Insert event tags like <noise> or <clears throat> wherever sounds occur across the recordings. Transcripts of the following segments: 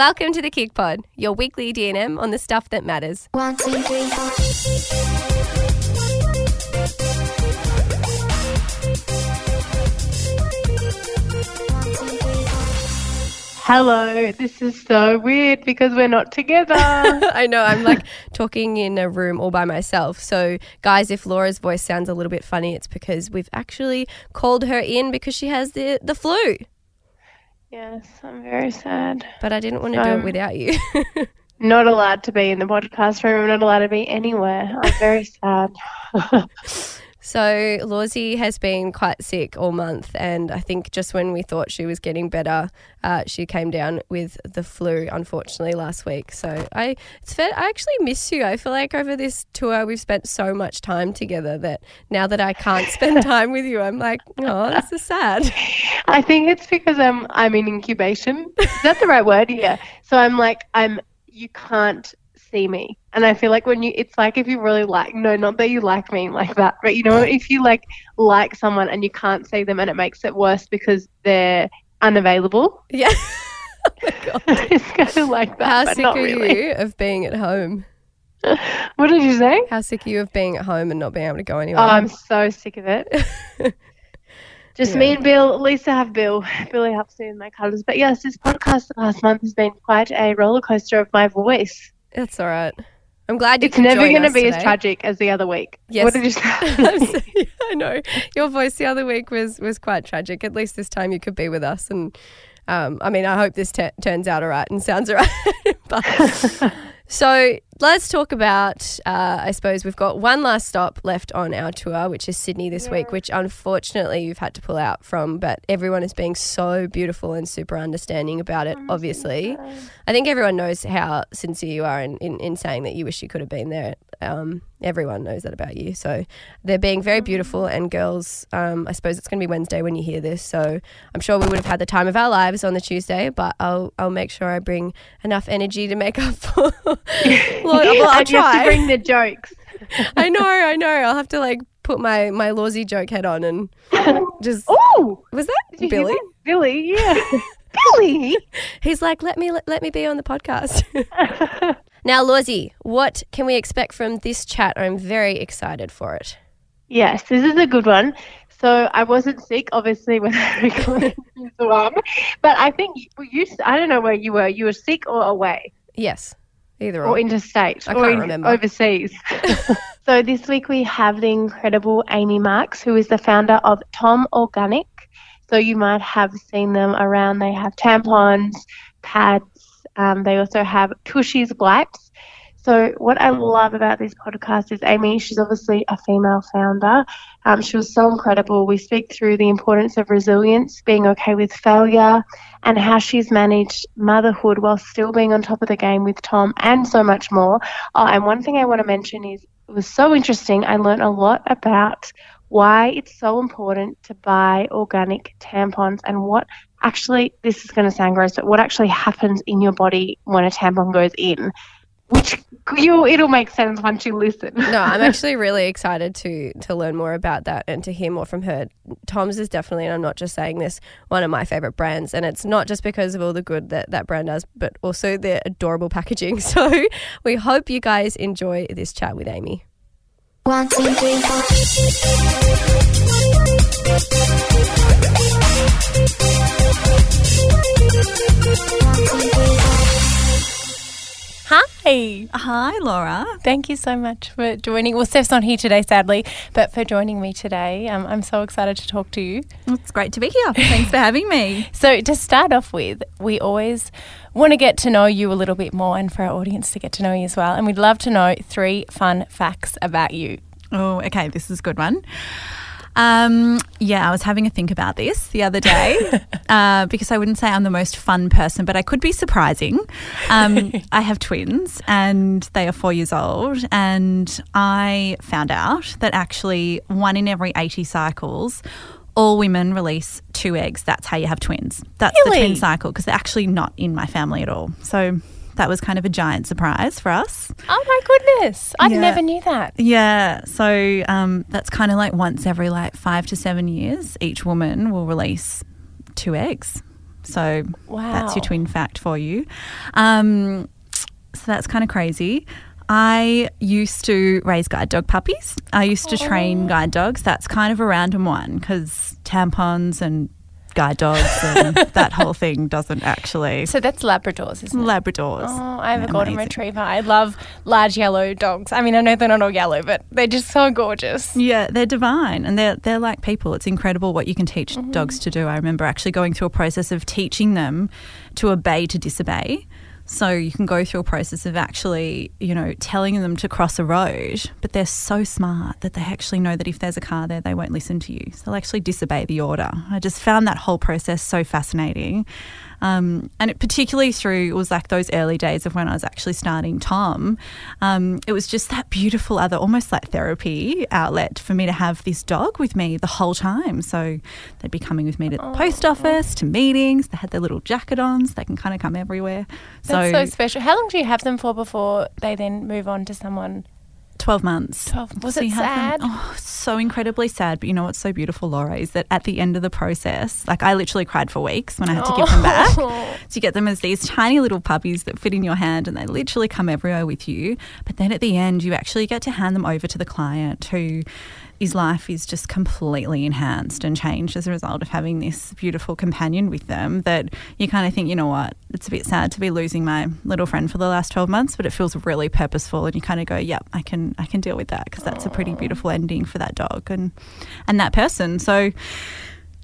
Welcome to the KIC Pod, your weekly DNM on the stuff that matters. One, two, three, four. Hello, this is so weird because we're not together. <laughs> I know, I'm like talking in a room all by myself. So, guys, if Laura's voice sounds a little bit funny, it's because we've actually called her in because she has the, the flu. Yes, I'm very sad. But I didn't want to do it without you. <laughs> Not allowed to be in the podcast room. I'm not allowed to be anywhere. I'm very sad. <laughs> So Lawsy has been quite sick all month, and I think just when we thought she was getting better, uh, she came down with the flu. Unfortunately, last week. So I, it's fair. I actually miss you. I feel like over this tour we've spent so much time together that now that I can't <laughs> spend time with you, I'm like, oh, this is sad. I think it's because I'm I'm in incubation. Is that the right word? Yeah. So I'm like I'm. You can't see me, and I feel like when you, it's like if you really like. No, not that you like me like that, but you know, if you like like someone and you can't see them, and it makes it worse because they're unavailable. Yeah. <laughs> Oh <laughs> it's kind of like that. How sick are really. you of being at home? <laughs> What did you say? How sick are you of being at home and not being able to go anywhere? Oh, I'm so sick of it. Just Yeah. me and Bill. At least I have Bill. Billy helps me with my colours. But yes, this podcast the last month has been quite a roller coaster of my voice. That's all right. I'm glad you It's never going to be as tragic as the other week. Yes. What did you say? <laughs> <laughs> I know your voice the other week was was quite tragic. At least this time you could be with us, and um, I mean, I hope this t- turns out all right and sounds all right. <laughs> but, so let's talk about. Uh, I suppose we've got one last stop left on our tour, which is Sydney this week, which unfortunately you've had to pull out from. But everyone is being so beautiful and super understanding about it. Obviously, I think everyone knows how sincere you are in, in, in saying that you wish you could have been there. Um, everyone knows that about you. So they're being very beautiful. And girls, um, I suppose it's going to be Wednesday when you hear this. So I'm sure we would have had the time of our lives on the Tuesday, but I'll, I'll make sure I bring enough energy to make up <laughs> for. Well, <laughs> well, I'll you have try. to bring the jokes. <laughs> I know, I know. I'll have to like put my, my Lawsy joke head on and <laughs> just. Oh, Was that Billy? that? Billy, yeah. Billy. He's like, let me let, let me be on the podcast. now, Lawsy, what can we expect from this chat? I'm very excited for it. Yes, this is a good one. So I wasn't sick, obviously, when I recorded this one, but I think you, you. I don't know where you were. You were sick or away. Yes, either or or. interstate I or can't in- remember. overseas. <laughs> <laughs> so this week we have the incredible Aimee Marks, who is the founder of Tom Organic. So you might have seen them around. They have tampons, pads. Um, they also have Tushy's wipes. So what I love about this podcast is Aimee. She's obviously a female founder. Um, she was so incredible. We speak through the importance of resilience, being okay with failure, and how she's managed motherhood while still being on top of the game with Tom and so much more. Oh, and one thing I want to mention is it was so interesting. I learned a lot about why it's so important to buy organic tampons and what actually, this is going to sound gross, but what actually happens in your body when a tampon goes in. Which you, it'll make sense once you listen. No, I'm <laughs> actually really excited to to learn more about that and to hear more from her. Tom's is definitely, and I'm not just saying this, one of my favorite brands, and it's not just because of all the good that that brand does, but also their adorable packaging. <laughs> So we hope you guys enjoy this chat with Aimee. One, two, three, four. Hi. Hi, Laura. Thank you so much for joining. Well, Steph's not here today, sadly, but for joining me today. Um, I'm so excited to talk to you. It's great to be here. Thanks for having me. <laughs> So, to start off with, we always want to get to know you a little bit more and for our audience to get to know you as well. And we'd love to know three fun facts about you. Oh, okay. This is a good one. Um, yeah, I was having a think about this the other day <laughs> uh, because I wouldn't say I'm the most fun person, but I could be surprising. Um, <laughs> I have twins and they are four years old, and I found out that actually one in every 80 cycles, all women release two eggs. That's how you have twins. That's the twin cycle because they're actually not in my family at all. So that was kind of a giant surprise for us. Oh my goodness. I Yeah. never knew that. Yeah, so um, that's kind of like once every like five to seven years, each woman will release two eggs. So Wow. that's your twin fact for you. Um, so that's kind of crazy. I used to raise guide dog puppies. I used to train guide dogs. That's kind of a random one because tampons and guide dogs and <laughs> that whole thing doesn't actually. So that's Labradors, isn't it? Labradors. Oh, I have a golden Amazing. retriever. I love large yellow dogs. I mean, I know they're not all yellow, but they're just so gorgeous. Yeah, they're divine and they're they're like people. It's incredible what you can teach Mm-hmm. dogs to do. I remember actually going through a process of teaching them to obey to disobey. So you can go through a process of actually, you know, telling them to cross a road, but they're so smart that they actually know that if there's a car there, they won't listen to you. So they'll actually disobey the order. I just found that whole process so fascinating. Um, and it particularly through it was like those early days of when I was actually starting Tom. Um, it was just that beautiful other, almost like therapy outlet for me to have this dog with me the whole time. So they'd be coming with me to the post office, to meetings. They had their little jacket on, so they can kind of come everywhere. That's so special. How long do you have them for before they then move on to someone? 12 months. 12 Was it sad? them- oh, so incredibly sad. But you know what's so beautiful, Laura, is that at the end of the process, like I literally cried for weeks when I had to give them back. Oh. So you get them as these tiny little puppies that fit in your hand and they literally come everywhere with you. But then at the end, you actually get to hand them over to the client who his life is just completely enhanced and changed as a result of having this beautiful companion with them that you kind of think, you know what, it's a bit sad to be losing my little friend for the last 12 months, but it feels really purposeful and you kind of go, yep, I can I can deal with that because that's a pretty beautiful ending for that dog and and that person. So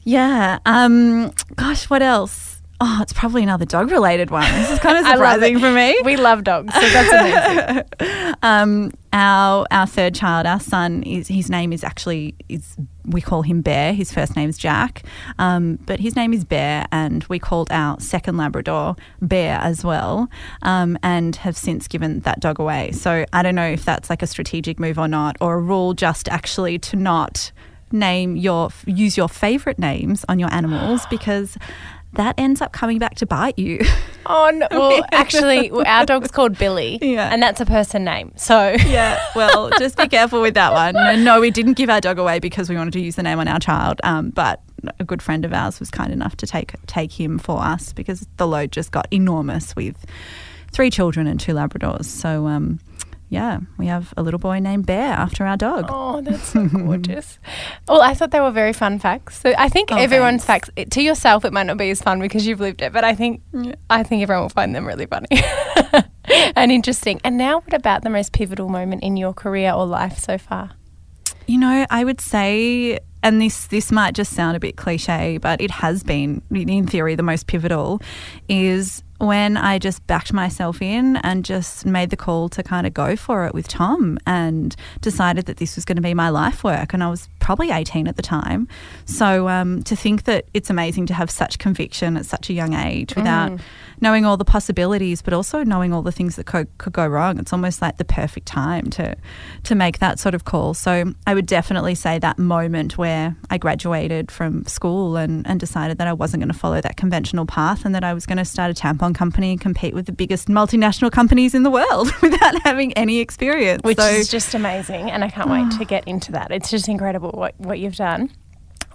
yeah, um gosh, what else? Oh, it's probably another dog related one. This is kind of <laughs> surprising for me. We love dogs, so that's amazing. <laughs> um, our our third child, our son, is his name is actually is we call him Bear. His first name is Jack, um, but his name is Bear, and we called our second Labrador Bear as well, um, and have since given that dog away. So I don't know if that's like a strategic move or not, or a rule just actually to not name your use your favorite names on your animals because that ends up coming back to bite you. <laughs> Oh, no. Well, <laughs> actually, our dog's called Billy, Yeah. and that's a person name. So, Yeah, well, just be careful with that one. And no, we didn't give our dog away because we wanted to use the name on our child. Um, but a good friend of ours was kind enough to take take him for us because the load just got enormous with three children and two Labradors. So um, yeah, we have a little boy named Bear after our dog. oh, that's so gorgeous. <laughs> Well, I thought they were very fun facts. So I think Oh, everyone's thanks. facts to yourself it might not be as fun because you've lived it, but I think I think everyone will find them really funny <laughs> and interesting. And now, what about the most pivotal moment in your career or life so far? You know, I would say, and this this might just sound a bit cliche, but it has been, in theory, the most pivotal, is when I just backed myself in and just made the call to kind of go for it with Tom and decided that this was going to be my life work. And I was probably 18 at the time. So um, to think that it's amazing to have such conviction at such a young age without knowing all the possibilities, but also knowing all the things that could, could go wrong, it's almost like the perfect time to to make that sort of call. So I would definitely say that moment where I graduated from school and, and decided that I wasn't going to follow that conventional path and that I was going to start a tampon company and compete with the biggest multinational companies in the world <laughs> without having any experience. Which so, is just amazing, and I can't wait to ah. get into that. It's just incredible what, what you've done.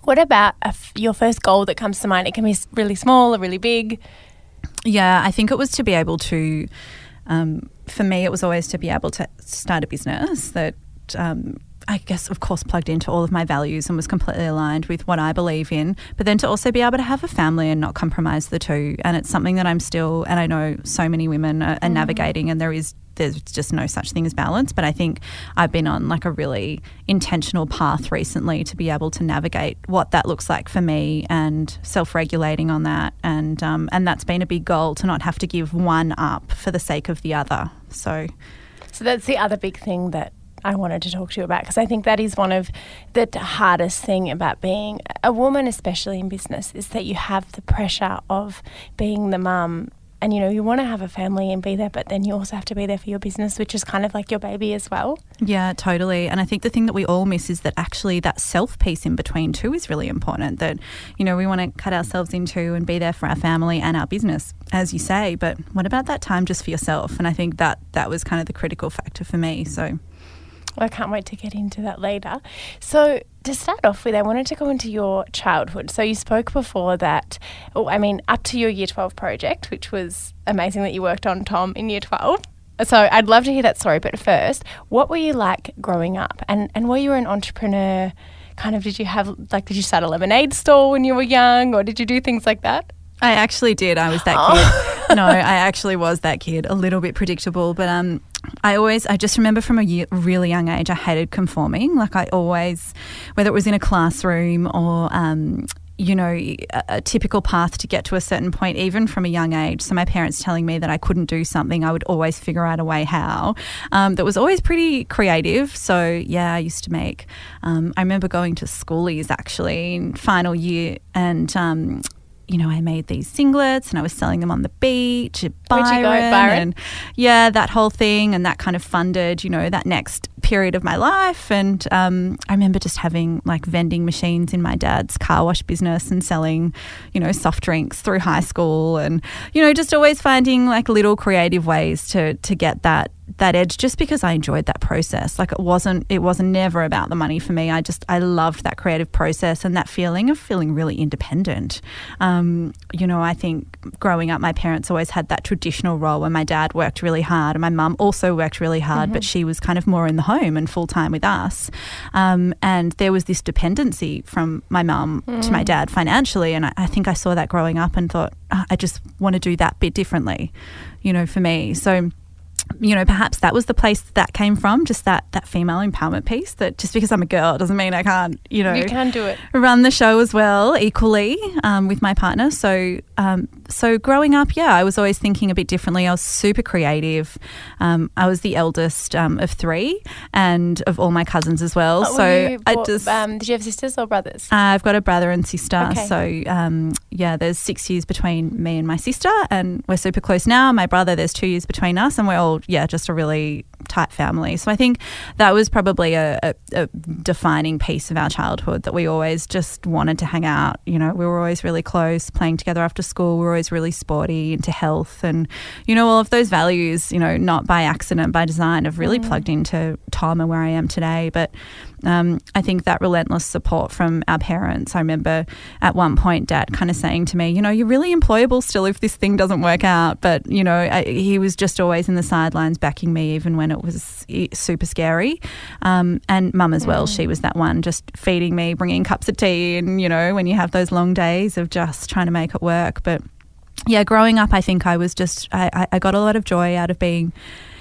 What about a f- your first goal that comes to mind? It can be really small or really big. Yeah, I think it was to be able to, um, for me, it was always to be able to start a business that, um, I guess, of course, plugged into all of my values and was completely aligned with what I believe in, but then to also be able to have a family and not compromise the two. And it's something that I'm still, and I know so many women are, are navigating, and there is. There's just no such thing as balance, but I think I've been on like a really intentional path recently to be able to navigate what that looks like for me and self-regulating on that, and um, and that's been a big goal to not have to give one up for the sake of the other. So So that's the other big thing that I wanted to talk to you about because I think that is one of the hardest thing about being a woman, especially in business, is that you have the pressure of being the mum. And you know, you want to have a family and be there, but then you also have to be there for your business, which is kind of like your baby as well. Yeah, totally. And I think the thing that we all miss is that actually that self piece in between too is really important. That, you know, we want to cut ourselves into and be there for our family and our business, as you say. But what about that time just for yourself? And I think that that was kind of the critical factor for me. So, I can't wait to get into that later. So, to start off with, I wanted to go into your childhood. So, you spoke before that, oh, I mean, up to your year 12 project, which was amazing that you worked on Tom in year 12. So, I'd love to hear that story. But first, what were you like growing up? And, and were you an entrepreneur? Kind of, did you have, like, did you start a lemonade store when you were young, or did you do things like that? I actually did. I was that kid. no, <laughs> I actually was that kid. A little bit predictable, but um, I always, I just remember from a really young age, I hated conforming. Like I always, whether it was in a classroom or, um, you know, a, a typical path to get to a certain point, even from a young age. So my parents telling me that I couldn't do something, I would always figure out a way how. Um, that was always pretty creative. So yeah, I used to make. Um, I remember going to schoolies actually in final year and. You know, I made these singlets and I was selling them on the beach at Byron, go Byron? and yeah, that whole thing, and that kind of funded, you know, that next period of my life. And um, I remember just having like vending machines in my dad's car wash business and selling, you know, soft drinks through high school, and you know, just always finding like little creative ways to to get that that edge just because I enjoyed that process. Like it wasn't it wasn't never about the money for me. I just I loved that creative process and that feeling of feeling really independent. Um, you know, I think growing up my parents always had that traditional role where my dad worked really hard and my mum also worked really hard, but she was kind of more in the home and full time with us. Um, and there was this dependency from my mum to my dad financially and I, I think I saw that growing up and thought, "Ah, I just want to do that bit differently, you know, for me. So you know, perhaps that was the place that, came from, just that that female empowerment piece. That just because I'm a girl doesn't mean I can't, you know, You can do it. run the show as well equally um, with my partner. So, um, so growing up, yeah, I was always thinking a bit differently. I was super creative. Um, I was the eldest um, of three, and of all my cousins as well. So I bought- just. um, did you have sisters or brothers? Uh, I've got a brother and sister. Okay. So, um, yeah, there's six years between me and my sister, and we're super close now. My brother, there's two years between us, and we're all, yeah, just a really tight family. So, I think that was probably a, a, a defining piece of our childhood that we always just wanted to hang out. You know, we were always really close, playing together after school. We were always really sporty, into health, and, you know, all of those values, you know, not by accident, by design, have really plugged into Tom and where I am today. But, um, I think that relentless support from our parents. I remember at one point, Dad kind of saying to me, "You know, you're really employable still if this thing doesn't work out." But you know, I, he was just always in the sidelines, backing me, even when it was super scary. Um, and Mum as well. She was that one, just feeding me, bringing cups of tea, and you know, when you have those long days of just trying to make it work. But yeah, growing up, I think I was just I, I- got a lot of joy out of being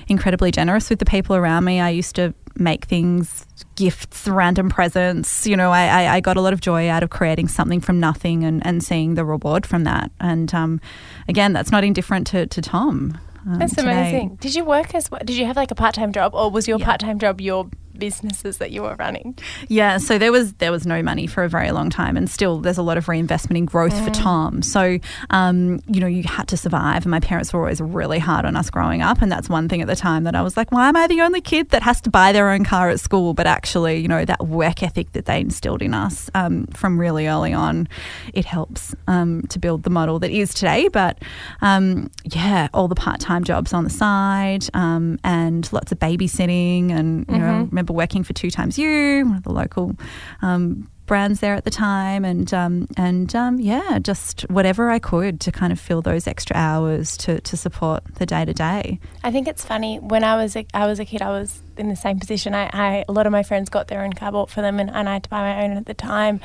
incredibly generous with the people around me. I used to make things, gifts, random presents. You know, I, I, I got a lot of joy out of creating something from nothing and, and seeing the reward from that. And um, again, that's not indifferent to, to Tom. um, That's today. amazing. Did you work as well? Did you have like a part time job, or was your Yeah. part time job your businesses that you were running? Yeah, so there was there was no money for a very long time, and still there's a lot of reinvestment in growth for Tom. So, um, you know, you had to survive, and my parents were always really hard on us growing up, and that's one thing at the time that I was like, why am I the only kid that has to buy their own car at school? But actually, you know, that work ethic that they instilled in us um, from really early on, it helps um, to build the model that is today. But um, yeah, all the part time jobs on the side, um, and lots of babysitting, and you know, remember working for Two Times You, one of the local um, brands there at the time, and um, and um, yeah, just whatever I could to kind of fill those extra hours to to support the day to day. I think it's funny when I was a, I was a kid, I was in the same position. I, I a lot of my friends got their own car bought for them, and, and I had to buy my own at the time.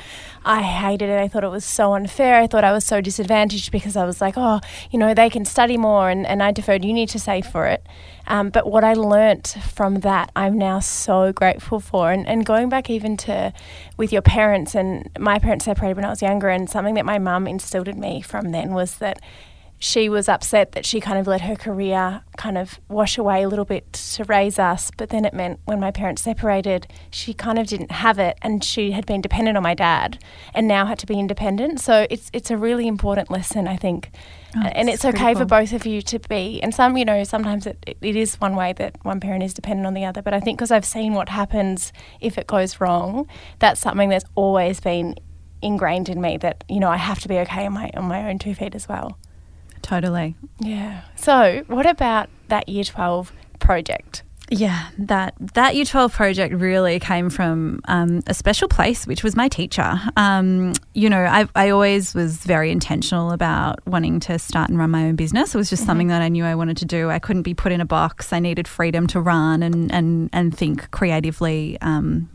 I hated it. I thought it was so unfair. I thought I was so disadvantaged because I was like, oh, you know, they can study more, and, and I deferred uni to save for it. Um, but what I learnt from that, I'm now so grateful for. And, and going back even to with your parents, and my parents separated when I was younger, and something that my mum instilled in me from then was that she was upset that she kind of let her career kind of wash away a little bit to raise us. But then it meant when my parents separated, she kind of didn't have it, and she had been dependent on my dad, and now had to be independent. So it's it's a really important lesson, I think. Oh, and it's okay for both of you to be. And some, you know, sometimes it, it, it is one way that one parent is dependent on the other. But I think because I've seen what happens if it goes wrong, that's something that's always been ingrained in me that you know I have to be okay on my on my own two feet as well. Totally. Yeah. So, what about that year 12 project? Yeah, that that Year Twelve project really came from um, a special place, which was my teacher. Um, you know, I, I always was very intentional about wanting to start and run my own business. It was just something that I knew I wanted to do. I couldn't be put in a box. I needed freedom to run and and and think creatively. Um,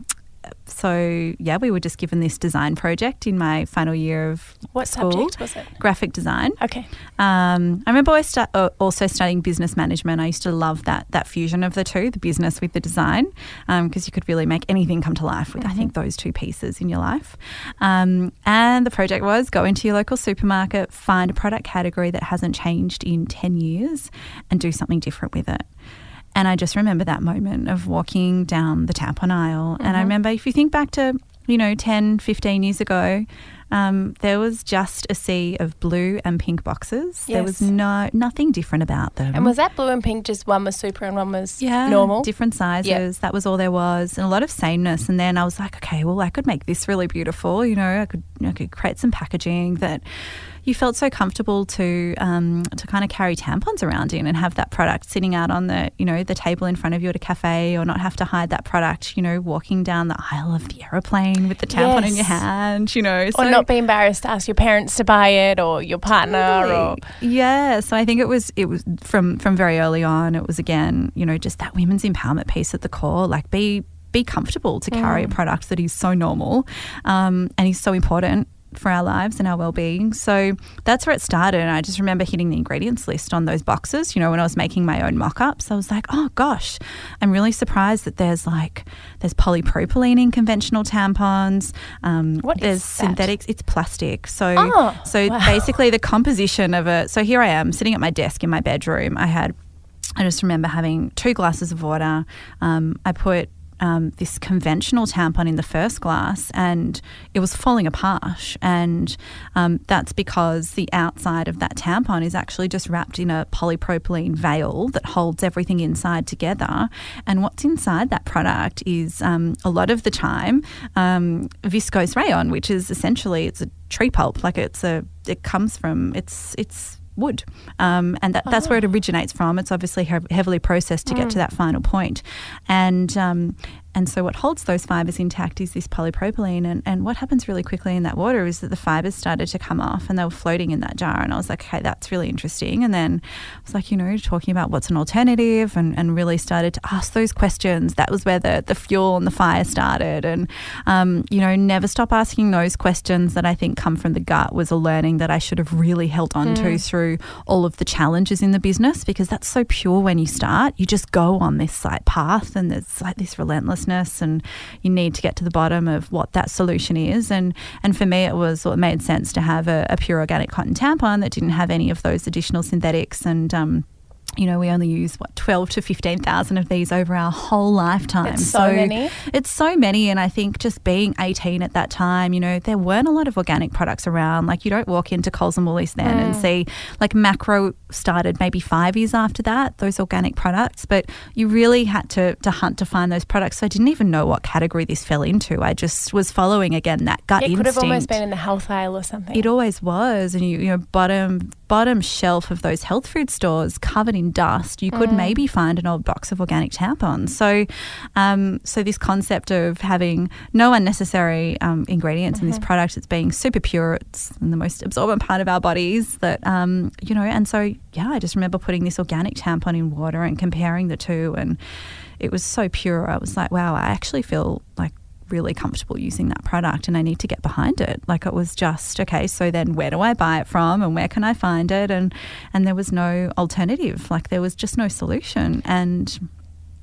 so yeah, we were just given this design project in my final year of What school. subject was it? Graphic design. Okay. Um, I remember I stu- uh, also studying business management. I used to love that that fusion of the two, the business with the design, because you could really make anything come to life with I think those two pieces in your life. Um, and the project was go into your local supermarket, find a product category that hasn't changed in ten years, and do something different with it. And I just remember that moment of walking down the tampon aisle. And I remember if you think back to, you know, 10, 15 years ago, um, there was just a sea of blue and pink boxes. There was no nothing different about them. And was that blue and pink just one was super and one was yeah, normal? different sizes. That was all there was, and a lot of sameness. And then I was like, okay, well, I could make this really beautiful. You know, I could I could create some packaging that you felt so comfortable to um, to kind of carry tampons around in and have that product sitting out on the you know the table in front of you at a cafe, or not have to hide that product. You know, walking down the aisle of the aeroplane with the tampon in your hand. You know, or not be embarrassed to ask your parents to buy it or your partner or yeah so i think it was it was from from very early on it was again you know just that women's empowerment piece at the core like be be comfortable to carry a product that is so normal um, and is so important for our lives and our well-being so that's where it started and i just remember hitting the ingredients list on those boxes you know when i was making my own mock-ups i was like oh gosh i'm really surprised that there's like there's polypropylene in conventional tampons um, What is there's that? synthetics it's plastic so Oh, so wow. basically the composition of it. So here I am sitting at my desk in my bedroom. I had, I just remember having two glasses of water. Um, I put um, this conventional tampon in the first glass and it was falling apart. And um, that's because the outside of that tampon is actually just wrapped in a polypropylene veil that holds everything inside together. And what's inside that product is um, a lot of the time um, viscose rayon, which is essentially it's a tree pulp. Like it's a, it comes from, it's, it's, wood, um, and that, that's where it originates from. It's obviously heavily processed to get to that final point, and um, and so what holds those fibers intact is this polypropylene. And, and what happens really quickly in that water is that the fibers started to come off, and they were floating in that jar. And I was like, okay, that's really interesting. And then I was like, you know, talking about what's an alternative, and, and really started to ask those questions. That was where the the fuel and the fire started, and um, you know, never stop asking those questions that I think come from the gut was a learning that I should have really held on to through all of the challenges in the business because that's so pure when you start. You just go on this like path and it's like this and you need to get to the bottom of what that solution is. And and for me it was well, made sense to have a, a pure organic cotton tampon that didn't have any of those additional synthetics and um you know, we only use what twelve to fifteen thousand of these over our whole lifetime. That's so many. It's so many, and I think just being eighteen at that time, you know, there weren't a lot of organic products around. Like you don't walk into Coles and Woolies then and mm. see like Macro started maybe five years after that those organic products, but you really had to to hunt to find those products. So I didn't even know what category this fell into. I just was following again that gut it instinct. could have almost been in the health aisle or something. It always was, and you, you know, bottom bottom shelf of those health food stores covered in dust. You could maybe find an old box of organic tampons. So, um, so this concept of having no unnecessary um, ingredients in this product, it's being super pure. It's in the most absorbent part of our bodies. That um, you know, and so yeah, I just remember putting this organic tampon in water and comparing the two, and it was so pure. I was like, wow, I actually feel like really comfortable using that product and I need to get behind it. Like it was just okay, so then where do I buy it from and where can I find it? And and there was no alternative. Like there was just no solution. And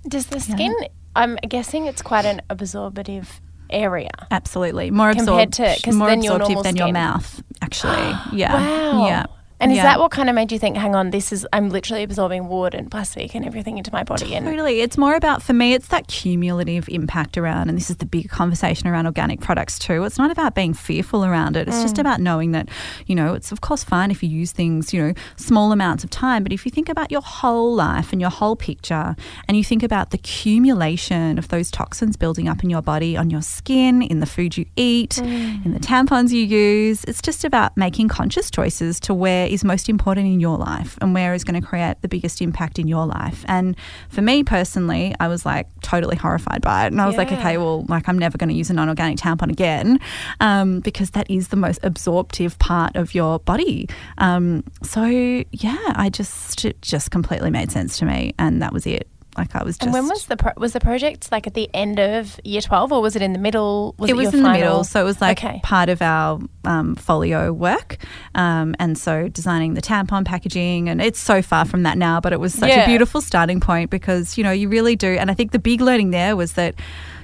Does the skin? I'm guessing it's quite an absorbative area. absolutely more Compared absorbed, to- more your absorptive normal than your mouth. Actually, <gasps> yeah, Wow. yeah. And is that what kind of made you think, hang on, this is, I'm literally absorbing wood and plastic and everything into my body? And Totally. It's more about, for me, it's that cumulative impact around, and this is the big conversation around organic products too. It's not about being fearful around it. It's just mm. about knowing that, you know, it's of course fine if you use things, you know, small amounts of time, but if you think about your whole life and your whole picture, and you think about the accumulation of those toxins building up in your body, on your skin, in the food you eat, in the mm. tampons you use, it's just about making conscious choices to where is most important in your life and where is going to create the biggest impact in your life. And for me personally, I was like totally horrified by it. And I was like, okay, well, like I'm never going to use a non organic tampon again um, because that is the most absorptive part of your body. Um, so, yeah, I just, it just completely made sense to me. And that was it. Like I was just. And when was the pro- was the project like at the end of year twelve or was it in the middle? Was it it, was in the middle, so it was like Okay. part of our um, folio work, um, and so designing the tampon packaging, and it's so far from that now, but it was such Yeah. a beautiful starting point because you know you really do, and I think the big learning there was that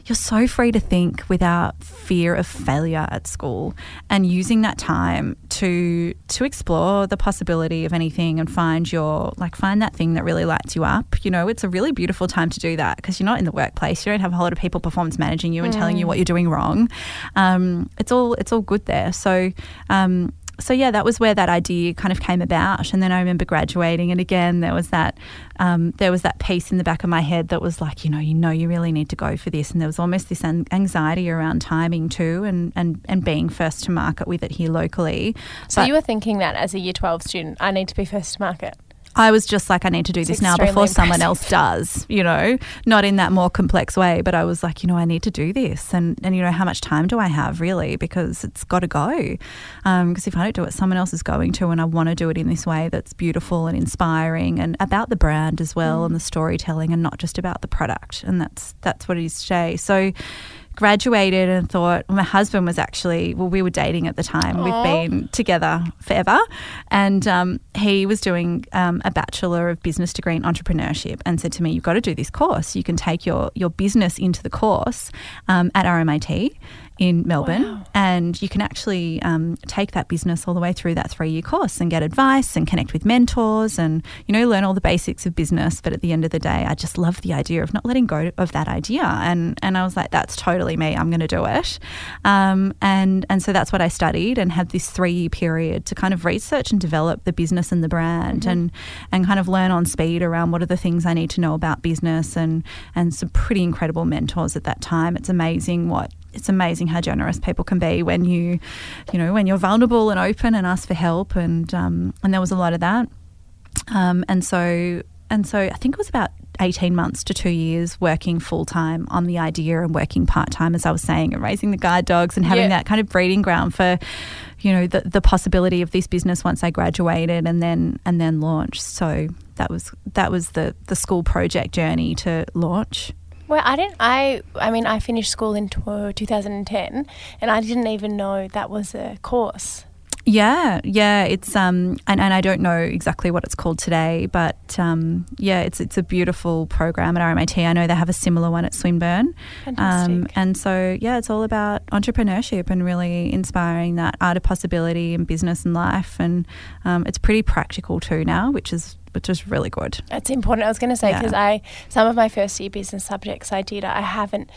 you're so free to think without fear of failure at school, and using that time to to explore the possibility of anything and find your like find that thing that really lights you up. You know, it's a really beautiful time to do that because you're not in the workplace. You don't have a whole lot of people performance managing you and telling you what you're doing wrong. Um, it's all it's all good there. So. Um, so yeah, that was where that idea kind of came about, and then I remember graduating, and again there was that um, there was that piece in the back of my head that was like, you know, you know, you really need to go for this, and there was almost this an- anxiety around timing too, and and and being first to market with it here locally. So But- you were thinking that as a year twelve student, I need to be first to market. I was just like, I need to do It's this now before someone else does, you know, not in that more complex way, but I was like, you know, I need to do this. And, and you know, how much time do I have really? Because it's got to go. Um, because if I don't do it, someone else is going to. And I want to do it in this way that's beautiful and inspiring and about the brand as well mm. and the storytelling and not just about the product. And that's, that's what it is today. So, graduated and thought my husband was actually well we were dating at the time. We've been together forever. And um, he was doing um, a bachelor of business degree in entrepreneurship and said to me you've got to do this course. You can take your your business into the course um, at RMIT in Melbourne and you can actually um, take that business all the way through that three year course and get advice and connect with mentors and you know learn all the basics of business. But at the end of the day I just love the idea of not letting go of that idea. And and I was like that's totally me. I'm going to do it. Um, and and so that's what I studied and had this three year period to kind of research and develop the business and the brand and and kind of learn on speed around what are the things I need to know about business and and some pretty incredible mentors at that time. It's amazing what it's amazing how generous people can be when you, you know, when you're vulnerable and open and ask for help. And um, and there was a lot of that. Um, and so and so I think it was about 18 months to two years working full time on the idea and working part time, as I was saying, and raising the guide dogs and having Yeah. that kind of breeding ground for, you know, the, the possibility of this business once I graduated and then and then launched. So that was that was the the school project journey to launch. Well, I didn't. I. I mean, I finished school in tw- 2010, and I didn't even know that was a course. Yeah, yeah, it's um, and, and I don't know exactly what it's called today, but um, yeah, it's it's a beautiful program at RMIT. I know they have a similar one at Swinburne, um, and so yeah, it's all about entrepreneurship and really inspiring that art of possibility in business and life, and um, it's pretty practical too now, which is which is really good. It's important. I was going to say Yeah. because I some of my first year business subjects I did. I haven't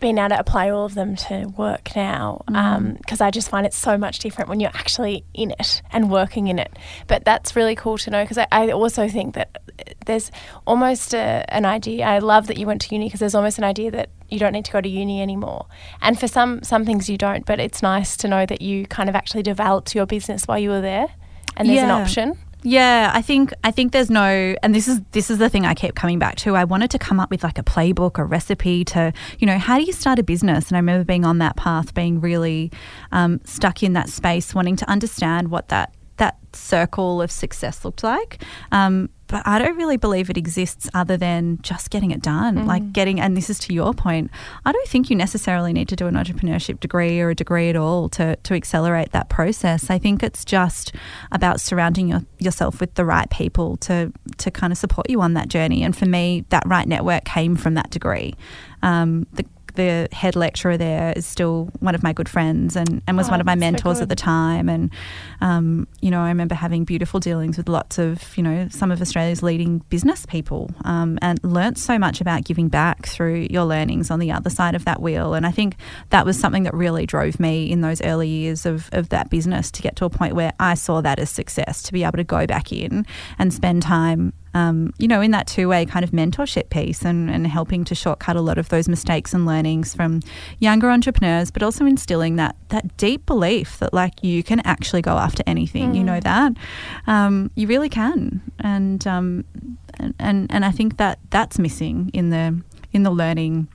been able to apply all of them to work now mm. um, because I just find it so much different when you're actually in it and working in it. But that's really cool to know because I, I also think that uh, there's almost a, an idea. I love that you went to uni because there's almost an idea that you don't need to go to uni anymore. And for some some things you don't, but it's nice to know that you kind of actually developed your business while you were there, and there's an option. Yeah, I think I think there's no, and this is this is the thing I keep coming back to. I wanted to come up with like a playbook, a recipe to, you know, how do you start a business? And I remember being on that path, being really um, stuck in that space, wanting to understand what that that circle of success looked like. Um, but I don't really believe it exists other than just getting it done. Like getting, and this is to your point, I don't think you necessarily need to do an entrepreneurship degree or a degree at all to, to accelerate that process. I think it's just about surrounding your, yourself with the right people to, to kind of support you on that journey. And for me, that right network came from that degree. Um, the, the head lecturer there is still one of my good friends and, and was Oh, one of my that's so mentors at the time. And, um, you know, I remember having beautiful dealings with lots of, you know, some of Australia's leading business people um, and learnt so much about giving back through your learnings on the other side of that wheel. And I think that was something that really drove me in those early years of, of that business to get to a point where I saw that as success, to be able to go back in and spend time um, you know, in that two way kind of mentorship piece and, and helping to shortcut a lot of those mistakes and learnings from younger entrepreneurs, but also instilling that that deep belief that like you can actually go after anything. You know that um, you really can, and um, and and and I think that that's missing in the in the learning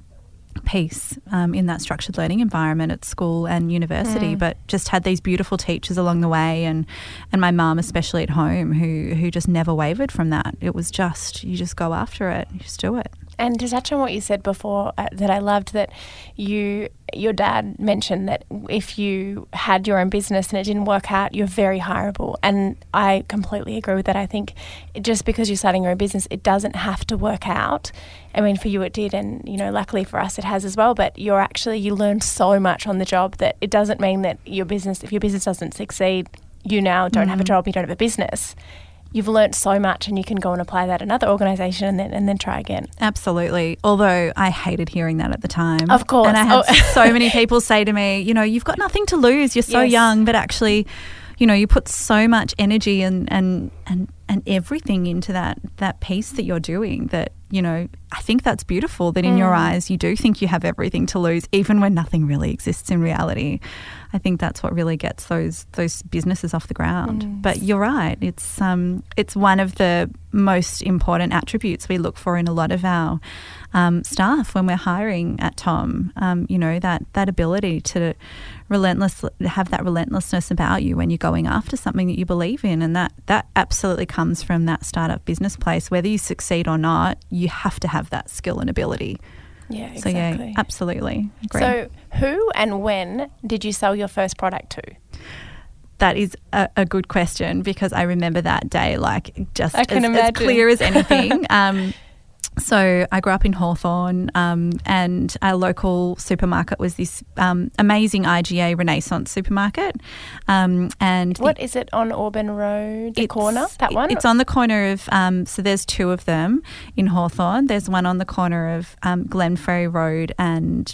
piece um, in that structured learning environment at school and university, but just had these beautiful teachers along the way, and and my mum especially at home who who just never wavered from that. It was just you just go after it, you just do it. And to touch on what you said before, uh, that I loved that you, your dad mentioned that if you had your own business and it didn't work out, you're very hireable. And I completely agree with that. I think just because you're starting your own business, it doesn't have to work out. I mean, for you it did, and you know, luckily for us it has as well. But you're actually you learn so much on the job that it doesn't mean that your business, if your business doesn't succeed, you now don't have a job, you don't have a business. You've learnt so much, and you can go and apply that in another organisation, and then and then try again. Absolutely. Although I hated hearing that at the time. Of course. And I had Oh. so many people say to me, you know, you've got nothing to lose. You're so Yes. young, but actually, you know, you put so much energy and and and and everything into that that piece that you're doing that you know I think that's beautiful that in your eyes you do think you have everything to lose even when nothing really exists in reality. I think that's what really gets those those businesses off the ground. But you're right. It's um it's one of the most important attributes we look for in a lot of our um, staff when we're hiring at Tom. Um, you know that that ability to relentless have that relentlessness about you when you're going after something that you believe in and that that absolutely comes from that startup business place whether you succeed or not you have to have that skill and ability Yeah, so yeah absolutely Agree. So, who and when did you sell your first product to? that is a, a good question because I remember that day like just as, as clear as anything. <laughs> um, so I grew up in Hawthorn, um, and our local supermarket was this um, amazing IGA Renaissance supermarket. Um, and What is it on Auburn Road? The corner? That one? It's on the corner of, um, so there's two of them in Hawthorn. There's one on the corner of um, Glenferrie Road and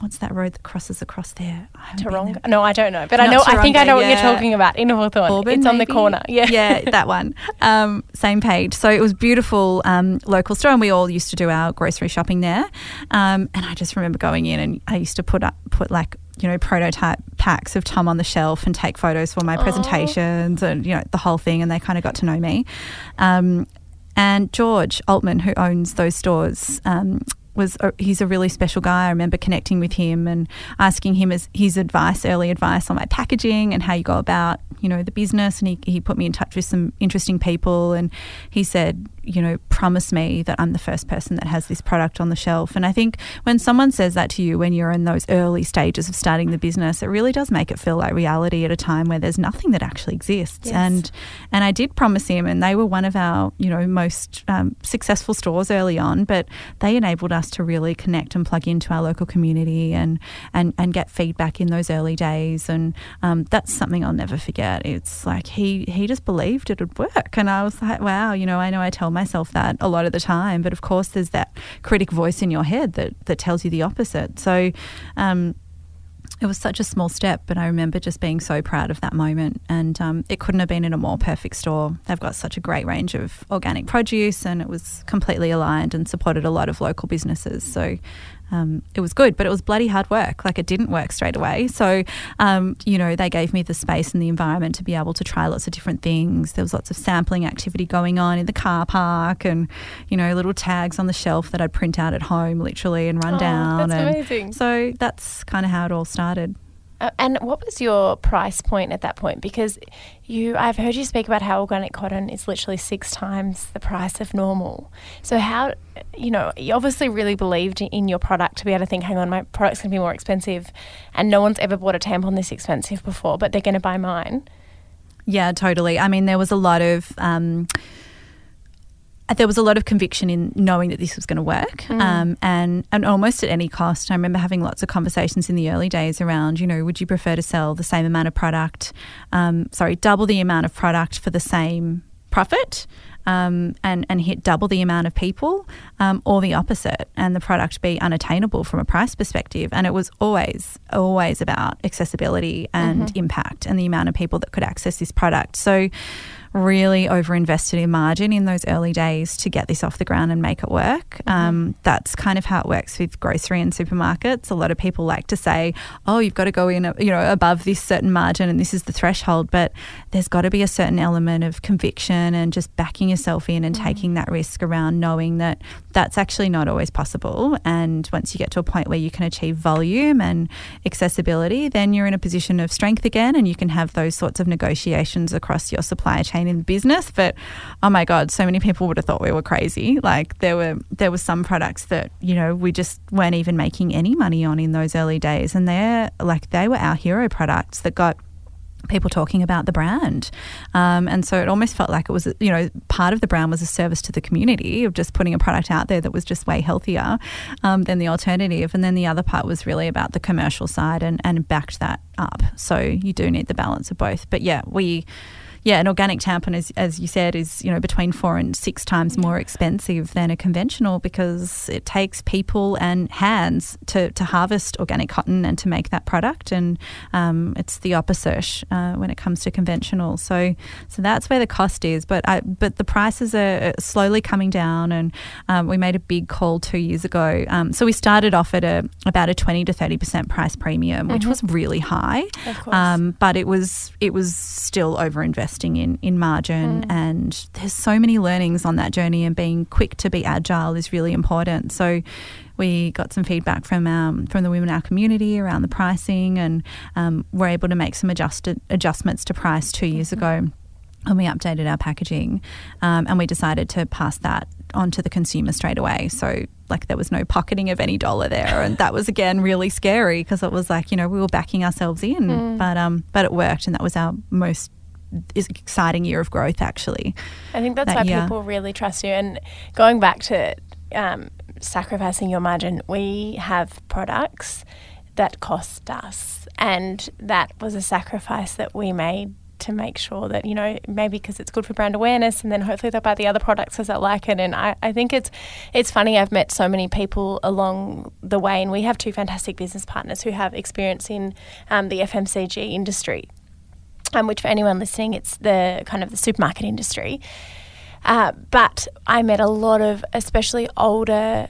what's that road that crosses across there? I Taronga? there. No, I don't know, but I Not know. I think I Taronga, know what you're talking about in Hawthorn. Auburn, it's on the corner. Yeah, yeah, that one. Um, same page. So it was beautiful um, local store, and we all used to do our grocery shopping there. Um, and I just remember going in, and I used to put up put like you know prototype packs of Tom on the shelf and take photos for my presentations, and you know the whole thing. And they kind of got to know me. Um, and George Altman, who owns those stores. Was a, he's a really special guy. I remember connecting with him and asking him his, his advice, early advice on my packaging and how you go about, you know, the business. And he, he put me in touch with some interesting people. And he said, you know, promise me that I'm the first person that has this product on the shelf. And I think when someone says that to you when you're in those early stages of starting the business, it really does make it feel like reality at a time where there's nothing that actually exists. Yes. And and I did promise him, and they were one of our, you know, most um, successful stores early on. But they enabled us to really connect and plug into our local community and and and get feedback in those early days. And um, that's something I'll never forget. It's like he he just believed it would work, and I was like, wow, you know, I know I tell myself that a lot of the time, but of course, there's that critic voice in your head that that tells you the opposite. So. Um, it was such a small step, but I remember just being so proud of that moment. And um, it couldn't have been in a more perfect store. They've got such a great range of organic produce, and it was completely aligned and supported a lot of local businesses. So um, it was good, but it was bloody hard work. Like it didn't work straight away. So, um, you know, they gave me the space and the environment to be able to try lots of different things. There was lots of sampling activity going on in the car park and, you know, little tags on the shelf that I'd print out at home literally and run Oh, down. that's and amazing. So that's kind of how it all started. Uh, and what was your price point at that point? Because you, I've heard you speak about how organic cotton is literally six times the price of normal. So how, you know, you obviously really believed in your product to be able to think, hang on, my product's going to be more expensive, and no one's ever bought a tampon this expensive before, but they're going to buy mine. Yeah, totally. I mean, there was a lot of. Um, there was a lot of conviction in knowing that this was going to work, um, and and almost at any cost. I remember having lots of conversations in the early days around, you know, would you prefer to sell the same amount of product, um, sorry, double the amount of product for the same profit, um, and and hit double the amount of people, um, or the opposite, and the product be unattainable from a price perspective. And it was always always about accessibility and impact and the amount of people that could access this product. So really overinvested in margin in those early days to get this off the ground and make it work. Mm-hmm. Um, that's kind of how it works with grocery and supermarkets. A lot of people like to say, "Oh, you've got to go in, uh, you know, above this certain margin, and this is the threshold." But there's got to be a certain element of conviction and just backing yourself in and mm-hmm. taking that risk around knowing that that's actually not always possible. And once you get to a point where you can achieve volume and accessibility, then you're in a position of strength again, and you can have those sorts of negotiations across your supply chain in business. But oh my god, so many people would have thought we were crazy. Like there were there were some products that you know we just weren't even making any money on in those early days, and they're like they were our hero products that got people talking about the brand. Um, and so it almost felt like it was, you know, part of the brand was a service to the community of just putting a product out there that was just way healthier um, than the alternative. And then the other part was really about the commercial side and, and backed that up. So you do need the balance of both. But yeah, we. Yeah, an organic tampon, as, as you said, is you know between four and six times more expensive than a conventional because it takes people and hands to, to harvest organic cotton and to make that product, and um, it's the opposite uh, when it comes to conventional. So, so that's where the cost is. But I, but the prices are slowly coming down, and um, we made a big call two years ago. Um, so we started off at a about a twenty to thirty percent price premium, which was really high. Of course. Um, but it was it was still over investing in in margin, and there's so many learnings on that journey, and being quick to be agile is really important. So. We got some feedback from um, from the women in our community around the pricing, and um, we're able to make some adjusted adjustments to price two years ago and we updated our packaging um, and we decided to pass that on to the consumer straight away. So, like, there was no pocketing of any dollar there. <laughs> And that was, again, really scary because it was like, you know, we were backing ourselves in, but, um, but it worked. And that was our most exciting year of growth, actually. I think that's that why year. people really trust you. And going back to um, sacrificing your margin, we have products that cost us, and that was a sacrifice that we made to make sure that you know maybe because it's good for brand awareness and then hopefully they'll buy the other products as they like it and I, I think it's it's funny I've met so many people along the way and we have two fantastic business partners who have experience in um, the FMCG industry um, which for anyone listening, it's the kind of the supermarket industry. Uh, but I met a lot of, especially older,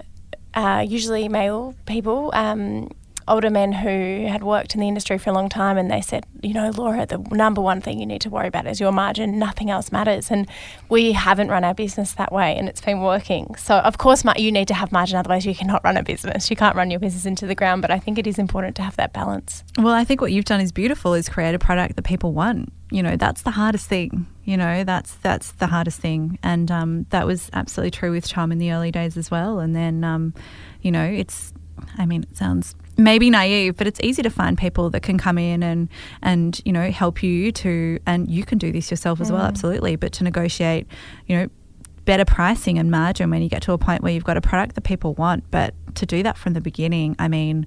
uh, usually male people, um, older men who had worked in the industry for a long time, and they said, you know, Laura, the number one thing you need to worry about is your margin. Nothing else matters. And we haven't run our business that way, and it's been working. So of course, you need to have margin, otherwise you cannot run a business. You can't run your business into the ground. But I think it is important to have that balance. Well, I think what you've done is beautiful is create a product that people want. You know, that's the hardest thing. You know, that's that's the hardest thing. And um, that was absolutely true with Tom in the early days as well. And then, um, you know, it's, I mean, it sounds maybe naive, but it's easy to find people that can come in and and you know help you to, and you can do this yourself as well, mm. absolutely. But to negotiate, you know, better pricing and margin when you get to a point where you've got a product that people want. But to do that from the beginning, I mean,